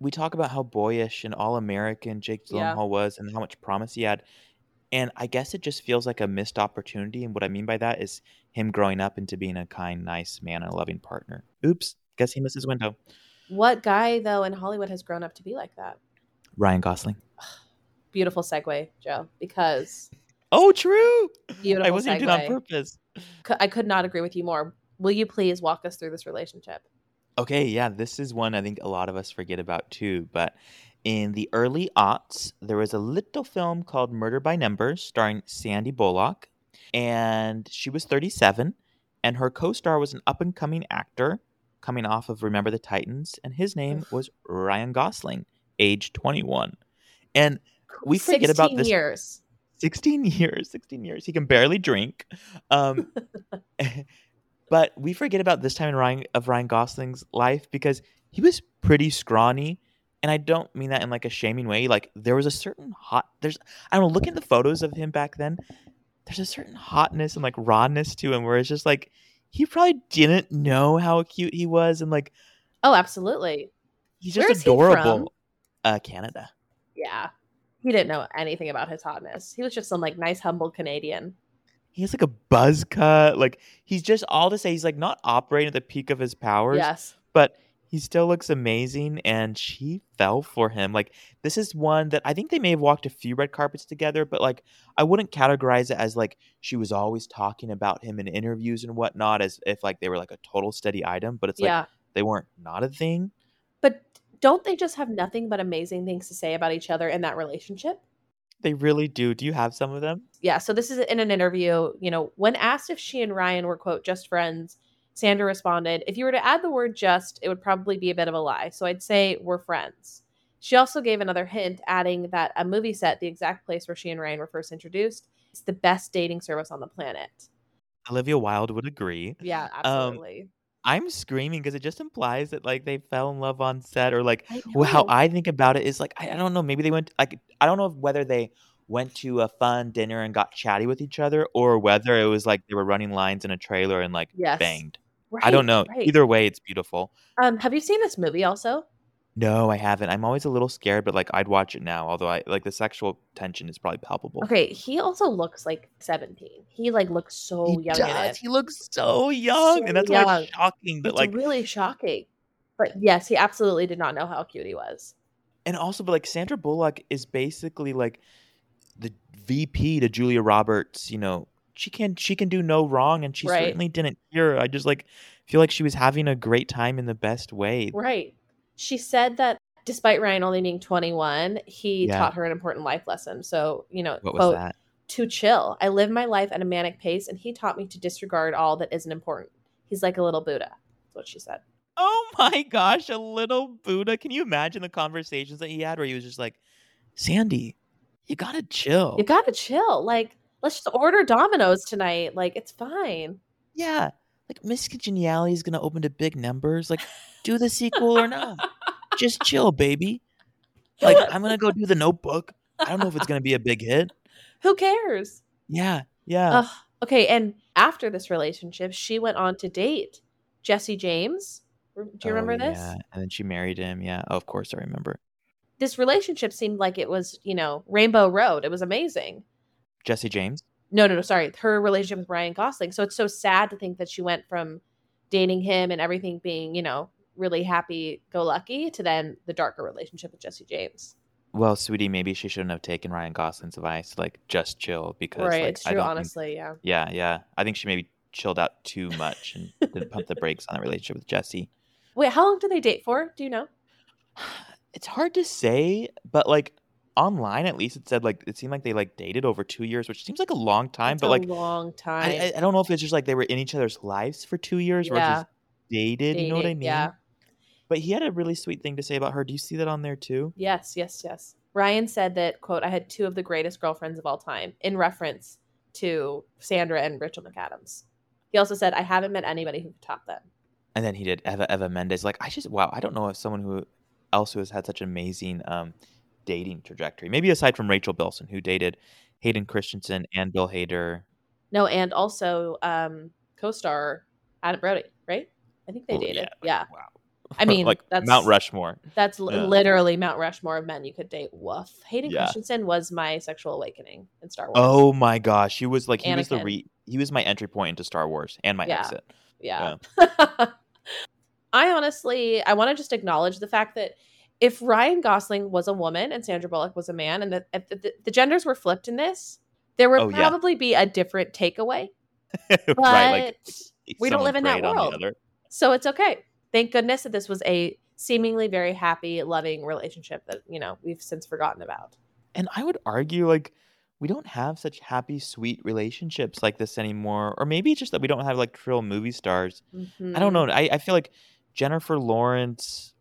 we talk about how boyish and all American Jake Yeah. Gyllenhaal was and how much promise he had. And I guess it just feels like a missed opportunity. And what I mean by that is him growing up into being a kind, nice man and a loving partner. Oops. Guess he missed his window. what guy though in Hollywood has grown up to be like that? Ryan Gosling. Beautiful segue, Joe, because Oh, true. beautiful I wasn't even doing it on purpose. I could not agree with you more. Will you please walk us through this relationship? Okay, yeah, this is one I think a lot of us forget about too. But in the early aughts, there was a little film called Murder by Numbers starring Sandy Bullock. And she was 37, and her co star was an up and coming actor coming off of Remember the Titans, and his name was Ryan Gosling, age 21. And we forget about 16 this. years. 16 years 16 years he can barely drink um but we forget about this time in ryan of ryan gosling's life because he was pretty scrawny. And I don't mean that in like a shaming way. Like there was a certain hot there's I don't know, looking at the photos of him back then, there's a certain hotness and like rawness to him where it's just like he probably didn't know how cute he was and like Oh, absolutely. he's just is he? Uh Canada. Yeah. He didn't know anything about his hotness. He was just some like nice, humble Canadian. He has like a buzz cut. Like he's just all to say he's like not operating at the peak of his powers. Yes. but he still looks amazing and she fell for him like this is one that i think they may have walked a few red carpets together but like i wouldn't categorize it as like she was always talking about him in interviews and whatnot as if like they were like a total steady item but it's like yeah. they weren't not a thing But don't they just have nothing but amazing things to say about each other in that relationship? they really do do you have some of them Yeah. So this is in an interview. You know, when asked if she and Ryan were, quote, just friends, Sandra responded, if you were to add the word just, it would probably be a bit of a lie. So I'd say we're friends. She also gave another hint, adding that a movie set, the exact place where she and Ryan were first introduced, is the best dating service on the planet. olivia wilde would agree Yeah, um, absolutely. i'm screaming because it just implies that like they fell in love on set or like I how. I think about it is like I, I don't know. Maybe they went like I don't know whether they went to a fun dinner and got chatty with each other, or whether it was like they were running lines in a trailer and like Yes. banged. Right, I don't know. right. Either way, it's beautiful. Um, have you seen this movie also? No, I haven't. I'm always a little scared, but like I'd watch it now. Although I like the sexual tension is probably palpable. Okay, he also looks like 17. He like looks so he young does. He looks so young, So and that's young. it's shocking that It's like really shocking. But yes, he absolutely did not know how cute he was. and also but like Sandra Bullock is basically like the VP to Julia Roberts, you know, she can she can do no wrong and she Right. certainly didn't here. I just like feel like she was having a great time in the best way. Right. She said that despite Ryan only being 21, he Yeah. taught her an important life lesson. So, you know, What was that? to chill. I live my life at a manic pace, and he taught me to disregard all that isn't important. He's like a little Buddha. That's what she said. Oh my gosh, a little Buddha. Can you imagine the conversations that he had where he was just like, Sandy, you gotta chill. You gotta chill. Like, let's just order Domino's tonight. Like, it's fine. yeah. Like Miss Congeniality is gonna open to big numbers. Like, do the sequel or not. Just chill, baby. Like, I'm gonna go do the notebook. I don't know if it's gonna be a big hit. Who cares? Yeah, yeah. Ugh. okay, and after this relationship, she went on to date Jesse James. Do you Oh, remember this? Yeah. And then she married him. Yeah. Oh, of course I remember. This relationship seemed like it was, you know, Rainbow Road. It was amazing. Jesse James. No, no, no, sorry. Her relationship with Ryan Gosling. So it's so sad to think that she went from dating him and everything being, you know, really happy go lucky to then the darker relationship with Jesse James. Well, sweetie, maybe she shouldn't have taken Ryan Gosling's advice. Like, just chill because, right. like, it's true, don't think- honestly. Yeah. yeah, yeah. I think she maybe chilled out too much and didn't pump the brakes on that relationship with Jesse. Wait, how long did they date for? Do you know? It's hard to say, but like online, at least it said like it seemed like they like dated over two years, which seems like a long time. But a like, long time. I, I, don't know if it's just like they were in each other's lives for two years Yeah. versus dated. You know what I mean? yeah. But he had a really sweet thing to say about her. Do you see that on there too? Yes, yes, yes. Ryan said that, quote, I had two of the greatest girlfriends of all time, in reference to Sandra and Rachel McAdams. He also said, I haven't met anybody who could top them. And then he did Eva Eva Mendes. Like I just wow, I don't know if someone who else who has had such an amazing um dating trajectory. Maybe aside from Rachel Bilson, who dated Hayden Christensen and Bill Hader. No, and also um, co-star Adam Brody, right? I think they Oh, dated. yeah, Yeah, Wow. I mean, like that's- Mount Rushmore. that's Yeah. literally Mount Rushmore of men you could date. Woof. Hayden Yeah. Christensen was my sexual awakening in Star Wars. Oh my gosh, he was like he was the re he was my entry point into Star Wars and my Yeah. exit. yeah. I honestly, I want to just acknowledge the fact that if Ryan Gosling was a woman and Sandra Bullock was a man, and the, the, the genders were flipped in this, there would Oh, yeah. probably be a different takeaway. But right, like we don't live in that preyed on the world. So it's okay. Thank goodness that this was a seemingly very happy, loving relationship that, you know, we've since forgotten about. And I would argue like we don't have such happy, sweet relationships like this anymore. Or maybe it's just that we don't have like trill movie stars. I Mm-hmm. don't know. I, I feel like Jennifer Lawrence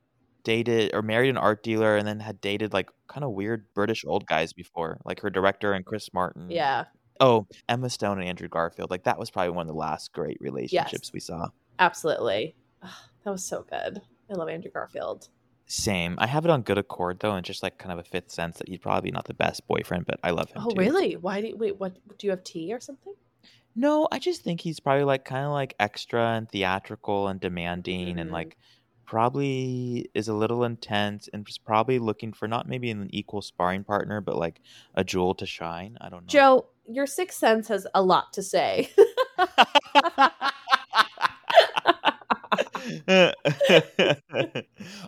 dated or married an art dealer and then had dated like kind of weird British old guys before, like her director and Chris Martin. Yeah, Oh, Emma Stone and Andrew Garfield. Like that was probably one of the last great relationships we saw. absolutely. Ugh, that was so good. I love Andrew Garfield. Same. I have it on good accord though, and just like kind of a fifth sense that he's probably not the best boyfriend, but I love him. Oh, too. really? Why do you, wait? What do you have tea or something? No, I just think he's probably like kind of like extra and theatrical and demanding, and Mhm. like probably is a little intense, and is probably looking for not maybe an equal sparring partner, but like a jewel to shine. I don't know. Joe, your sixth sense has a lot to say.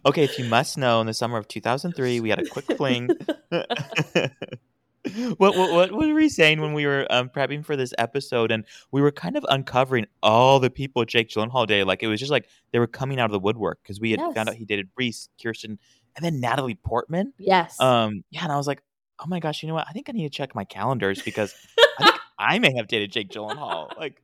okay, if you must know, in the summer of 2003, we had a quick fling. what, what what were we saying when we were um, prepping for this episode, and we were kind of uncovering all the people Jake Gyllenhaal dated. Like it was just like they were coming out of the woodwork because we had Yes. found out he dated Reese, Kirsten, and then Natalie Portman. yes. Um, yeah, and I was like, oh my gosh, you know what? I think I need to check my calendars because I think I may have dated Jake Gyllenhaal. Like,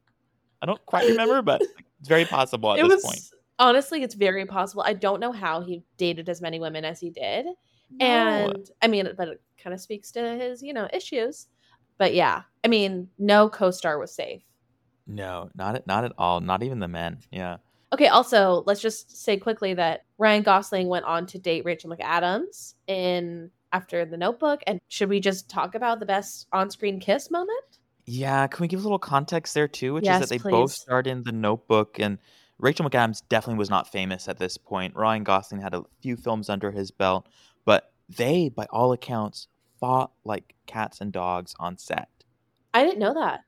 I don't quite remember, but it's very possible at it this was point. honestly, it's very possible. I don't know how he dated as many women as he did. No. And I mean, but it kind of speaks to his, you know, issues. But yeah, I mean, no co-star was safe. no, not at, not at all. Not even the men. Yeah. Okay, also, let's just say quickly that Ryan Gosling went on to date Rachel McAdams in after the notebook. And should we just talk about the best on-screen kiss moment? Yeah, can we give a little context there too? Which is that they both please. starred in The Notebook, and Rachel McAdams definitely was not famous at this point. Ryan Gosling had a few films under his belt, but they, by all accounts, fought like cats and dogs on set. I didn't know that.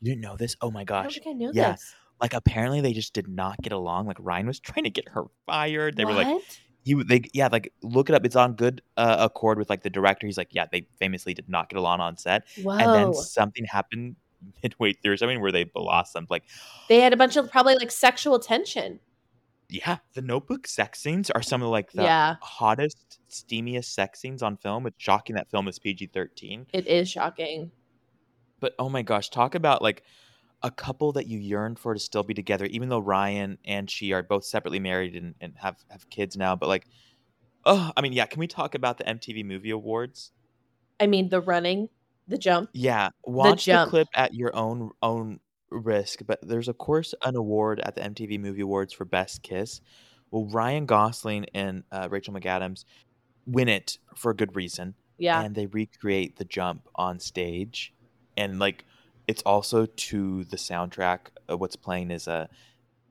You didn't know this? Oh my I don't gosh! think I knew Yeah, this. Like apparently they just did not get along. Like Ryan was trying to get her fired. They were like, What? he they yeah like look it up. It's on good uh, accord with like the director. He's like, yeah, they famously did not get along on set, Whoa. and then something happened midway through or something where they blossomed. Like they had a bunch of probably like sexual tension. Yeah, the Notebook sex scenes are some of like the Yeah. hottest, steamiest sex scenes on film. It's shocking that film is PG thirteen, It is shocking. but oh my gosh, talk about like a couple that you yearn for to still be together, even though Ryan and she are both separately married and, and have have kids now. But like, oh, I mean, yeah, can we talk about the MTV Movie Awards? I mean, the running, the jump. Yeah, watch the, jump. clip at your own own risk. But there's of course an award at the MTV Movie Awards for Best Kiss. Well, Ryan Gosling and uh, Rachel McAdams win it for a good reason, Yeah. and they recreate the jump on stage, and like it's also to the soundtrack. Uh, what's playing is a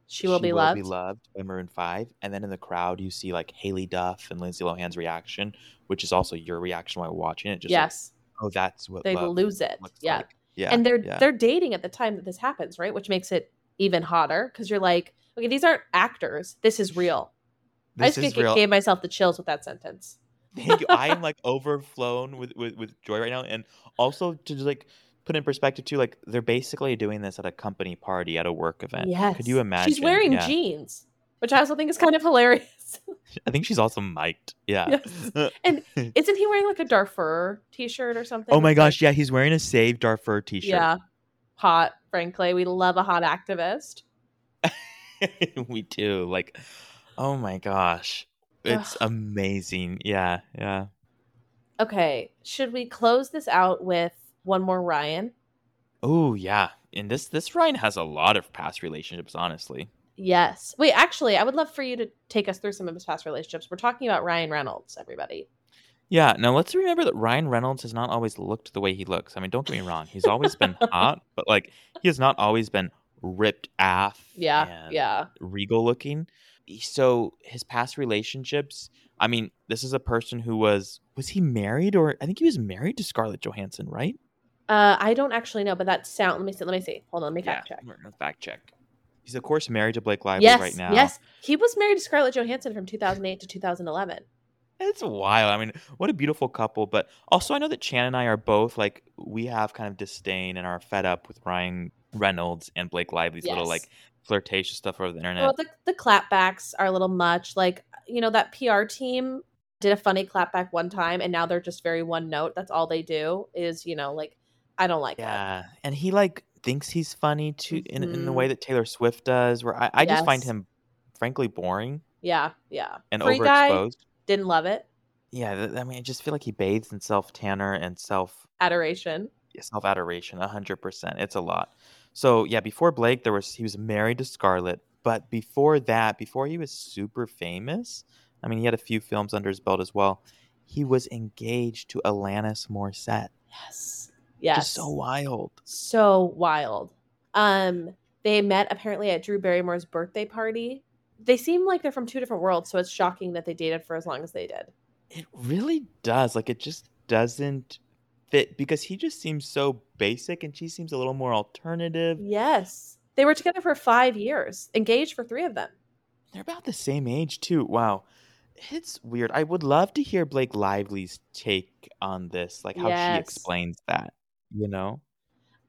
she will be loved. be loved by Maroon Five, and then in the crowd you see like Haley Duff and Lindsay Lohan's reaction, which is also your reaction while watching it. Just like, yes. oh, that's what they lose it. Yeah. like. Yeah, and they're yeah. they're dating at the time that this happens, right? Which makes it even hotter because you're like, okay, these aren't actors. This is real. I This just is g- real. gave myself the chills with that sentence. Thank you. I am like overflown with, with with joy right now, and also to just like put in perspective too, like they're basically doing this at a company party at a work event. Yes. Could you imagine? She's wearing Yeah. jeans, which I also think is kind of hilarious. I think she's also mic'd. Yeah. And Isn't he wearing like a Darfur t-shirt or something? oh my gosh, yeah, he's wearing a Save Darfur t-shirt. Yeah. Hot, frankly. We love a hot activist. we do. Like, oh my gosh. It's Ugh. amazing. Yeah, yeah. Okay. Should we close this out with one more Ryan? Oh yeah. And this this Ryan has a lot of past relationships, honestly. Yes. Wait, actually, I would love for you to take us through some of his past relationships. We're talking about Ryan Reynolds, everybody. Yeah, now let's remember that Ryan Reynolds has not always looked the way he looks. I mean, don't get me wrong, he's always been hot, but like he has not always been ripped aff Yeah. Yeah. regal looking. So his past relationships, I mean, this is a person who was was he married or I think he was married to Scarlett Johansson, right? Uh, I don't actually know, but that sound. Let me see. Let me see. Hold on. Let me Yeah, check. fact check. He's of course married to Blake Lively Yes. right now. Yes. He was married to Scarlett Johansson from 2008 to 2011. It's wild. I mean, what a beautiful couple. But also, I know that Chan and I are both like we have kind of disdain and are fed up with Ryan Reynolds and Blake Lively's little like flirtatious stuff over the internet. Well, the, the clapbacks are a little much. Like, you know, that PR team did a funny clapback one time, and now they're just very one note. That's all they do is, you know, like, I don't like that. yeah, and he like thinks he's funny too in in the way mm-hmm. that Taylor Swift does. Where I, I just find him frankly boring Yeah. Yeah. and Free overexposed. didn't love it. Yeah, th- I mean, I just feel like he bathes in self tanner and self Adoration. self adoration. a hundred percent. It's a lot. So yeah, before Blake, there was he was married to Scarlett. But before that, before he was super famous, I mean, he had a few films under his belt as well. He was engaged to Alanis Morissette. Yes. Yes. Just so wild. so wild. Um, they met apparently at Drew Barrymore's birthday party. They seem like they're from two different worlds, so it's shocking that they dated for as long as they did. It really does. Like, it just doesn't fit because he just seems so basic and she seems a little more alternative. Yes. They were together for five years, engaged for three of them. They're about the same age, too. Wow. It's weird. I would love to hear Blake Lively's take on this, like how she explains that, you know?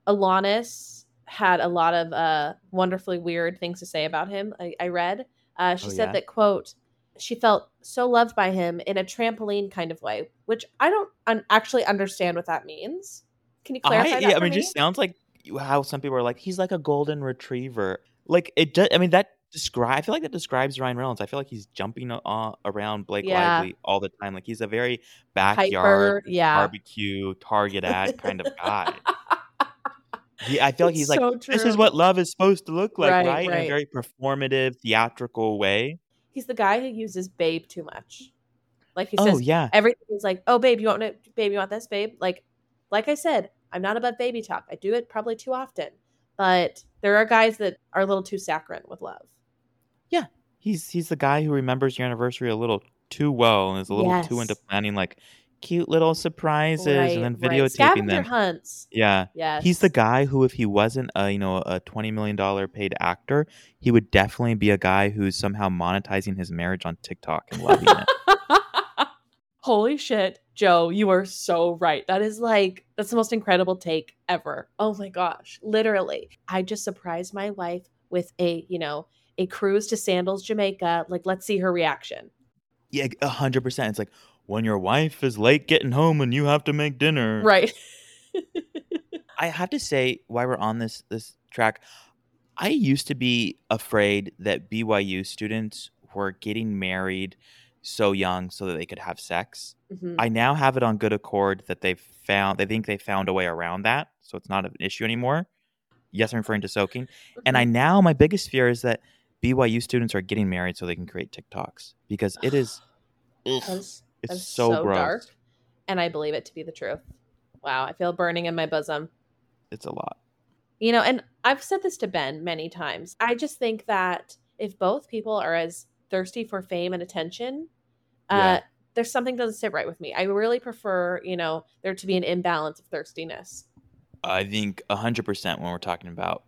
Alanis had a lot of uh, wonderfully weird things to say about him. I, I read. Uh, she Oh, said yeah? that quote she felt so loved by him in a trampoline kind of way, which I don't un- actually understand what that means. Can you clarify I, yeah, I mean, me? it just sounds like how some people are like, he's like a golden retriever. Like it does. I mean, that describe. I feel like that describes Ryan Reynolds. I feel like he's jumping uh, around Blake Yeah. Lively all the time. Like he's a very backyard Hyper, yeah. barbecue target ad kind of guy. He, I feel like It's he's like, so this is what love is supposed to look like, Right, right? In a very performative, theatrical way. He's the guy who uses babe too much. Like he Oh says yeah, everything is like, "Oh, babe, you want it? Babe, you want this, babe?" Like, like I said, I'm not above baby talk. I do it probably too often, but there are guys that are a little too saccharine with love. He's he's the guy who remembers your anniversary a little too well and is a little too into planning like cute little surprises and then videotaping Scavenger them. hunts. Yeah. Yes, He's the guy who, if he wasn't a you know a twenty million dollar paid actor, he would definitely be a guy who's somehow monetizing his marriage on TikTok and loving it. Holy shit, Joe, you are so right. That is like that's the most incredible take ever. Oh my gosh, literally. I just surprised my wife with a, you know, a cruise to Sandals, Jamaica. Like, let's see her reaction. Yeah, a hundred percent. It's like when your wife is late getting home and you have to make dinner. Right. I have to say, while we're on this this track, I used to be afraid that BYU students were getting married so young so that they could have sex. Mhm. I now have it on good accord that they've found they think they found a way around that, so it's not an issue anymore. Yes, I'm referring to soaking. And I Mhm. now my biggest fear is that BYU students are getting married so they can create TikToks because it is ugh, That is- it's That's so, gross. dark, and I believe it to be the truth. Wow, I feel burning in my bosom. It's a lot. You know, and I've said this to Ben many times. I just think that if both people are as thirsty for fame and attention, uh, Yeah. there's something doesn't sit right with me. I really prefer, you know, there to be an imbalance of thirstiness. I think hundred percent when we're talking about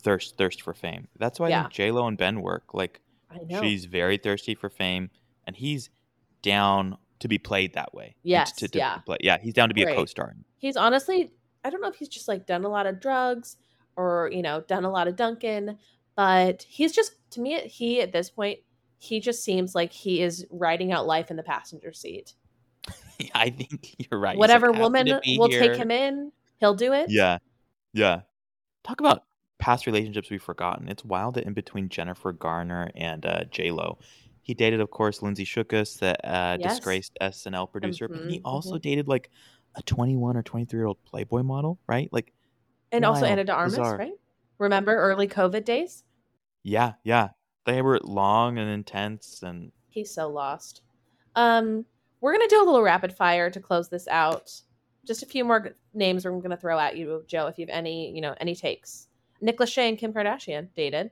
thirst thirst for fame. That's why I Yeah. think J Lo and Ben work. Like I know. she's very thirsty for fame, and he's down to be played that way. Yes, to, to yeah. play. yeah, he's down to be Right. a co-star. he's honestly, I don't know if he's just like done a lot of drugs or, you know, done a lot of Dunkin', but he's just, to me, he at this point, he just seems like he is riding out life in the passenger seat. I think you're right. He's like, Whatever woman will here." take him in, he'll do it. Yeah, yeah. Talk about past relationships we've forgotten. It's wild that in between Jennifer Garner and uh, J Lo, he dated, of course, Lindsay Shookus, the uh, Yes. disgraced SNL producer, but he Mhm, also mhm. dated like a 21 or 23 year old Playboy model, right? Like, And also Ana de Armas, bizarre. right? Remember early COVID days? yeah, yeah. They were long and intense, and He's so lost. Um, we're gonna do a little rapid fire to close this out. Just a few more names we're gonna throw at you, Joe, if you have any, you know, any takes. Nick Lachey and Kim Kardashian dated.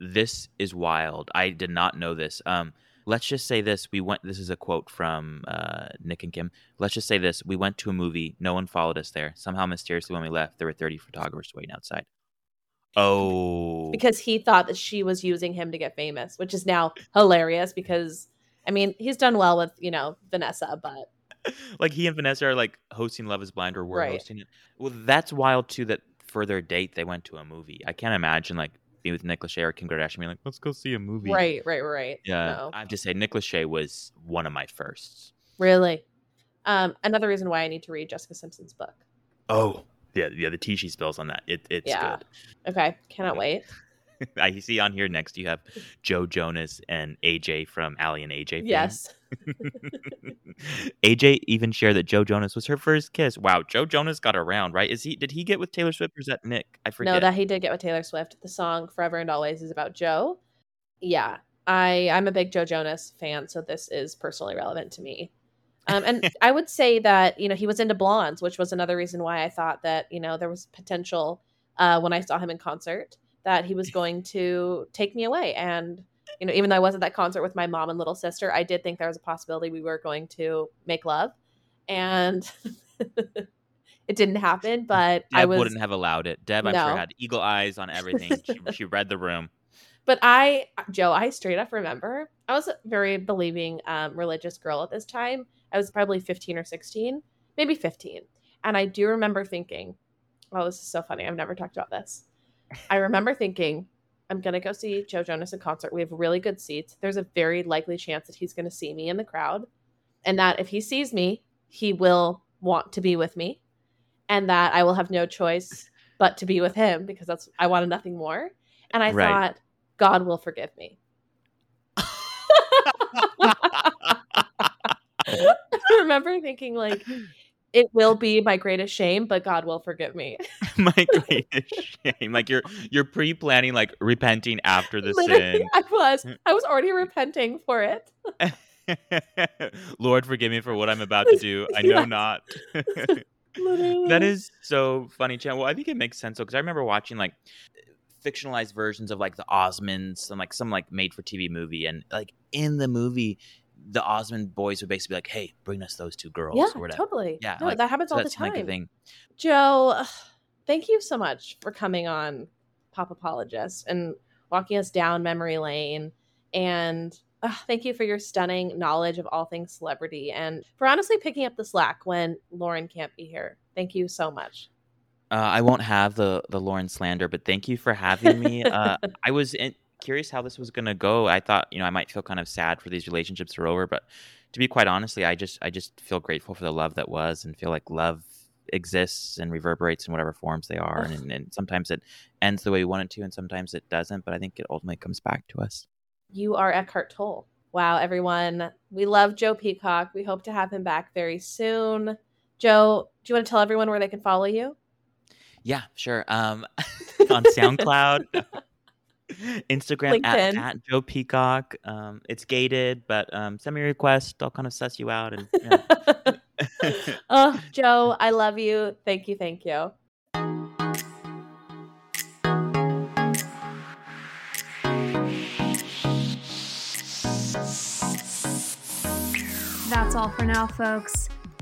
this is wild. I did not know this. Um, let's just say this. We went. This is a quote from uh, Nick and Kim. Let's just say this. We went to a movie. No one followed us there. Somehow, mysteriously, when we left, there were 30 photographers waiting outside. Oh, because he thought that she was using him to get famous, which is now hilarious because I mean, he's done well with, you know, Vanessa, but like he and Vanessa are like hosting Love Is Blind or were Right. hosting it. Well, that's wild too. That for their date they went to a movie. I can't imagine like being with Nick Lachey or Kim Kardashian being like, let's go see a movie. right, right, right. Yeah. No. I have to say, Nick Lachey was one of my firsts. Really. Um, another reason why I need to read Jessica Simpson's book. Oh, yeah, yeah. The tea she spills on that, it, it's Yeah. Okay, cannot Yeah. wait. good. I see on here next you have Joe Jonas and AJ from Aly and AJ. fame. Yes. AJ even shared that Joe Jonas was her first kiss. Wow, Joe Jonas got around, right? Is he? Did he get with Taylor Swift or is that Nick? I forget. No, that he did get with Taylor Swift. The song Forever and Always is about Joe. Yeah, I I'm a big Joe Jonas fan, so this is personally relevant to me. Um, and I would say that you know he was into blondes, which was another reason why I thought that you know there was potential uh, when I saw him in concert that he was going to take me away. And you know, even though I wasn't at that concert with my mom and little sister, I did think there was a possibility we were going to make love, and it didn't happen. But Deb I was wouldn't have allowed it. Deb, I'm sure had eagle eyes on everything. she, she read the room. But I, Joe, I straight up remember I was a very believing um, religious girl at this time. I was probably 15 or 16, maybe 15. And I do remember thinking, oh, this is so funny. I've never talked about this. I remember thinking, I'm going to go see Joe Jonas in concert. We have really good seats. There's a very likely chance that he's going to see me in the crowd. And that if he sees me, he will want to be with me. And that I will have no choice but to be with him because that's, I wanted nothing more. And I Right. thought, God will forgive me. I remember thinking like it will be my greatest shame, but God will forgive me. My greatest shame. Like you're you're pre-planning, like repenting after the Literally, sin. I was. Mm. I was already repenting for it. Lord, forgive me for what I'm about to do. I know not. That is so funny, Chan. Well, I think it makes sense though, because I remember watching like fictionalized versions of like the Osmonds and like some like made for TV movie, and like in the movie, the Osmond boys would basically be like, "Hey, bring us those two girls Yeah, or whatever." totally. Yeah, no, like, that happens So all the that's like time. thing. Joe, thank you so much for coming on Pop Apologist and walking us down memory lane. And ugh, thank you for your stunning knowledge of all things celebrity and for honestly picking up the slack when Lauren can't be here. Thank you so much. Uh, I won't have the the Lauren slander, but thank you for having me. Uh, I was in, curious how this was gonna go. I thought you know I might feel kind of sad for these relationships are over, but to be quite honestly, I just I just feel grateful for the love that was, and feel like love exists and reverberates in whatever forms they are, and, and sometimes it ends the way we want it to, and sometimes it doesn't. But I think it ultimately comes back to us. You are Eckhart Tolle. Wow, everyone. We love Joe Peacock. We hope to have him back very soon. Joe, do you want to tell everyone where they can follow you? Yeah, sure. Um, on SoundCloud, Instagram at, at Joe Peacock. Um, it's gated, but um, send me a request. I'll kind of suss you out and. Yeah. oh, Joe, I love you. Thank you. Thank you. That's all for now, folks.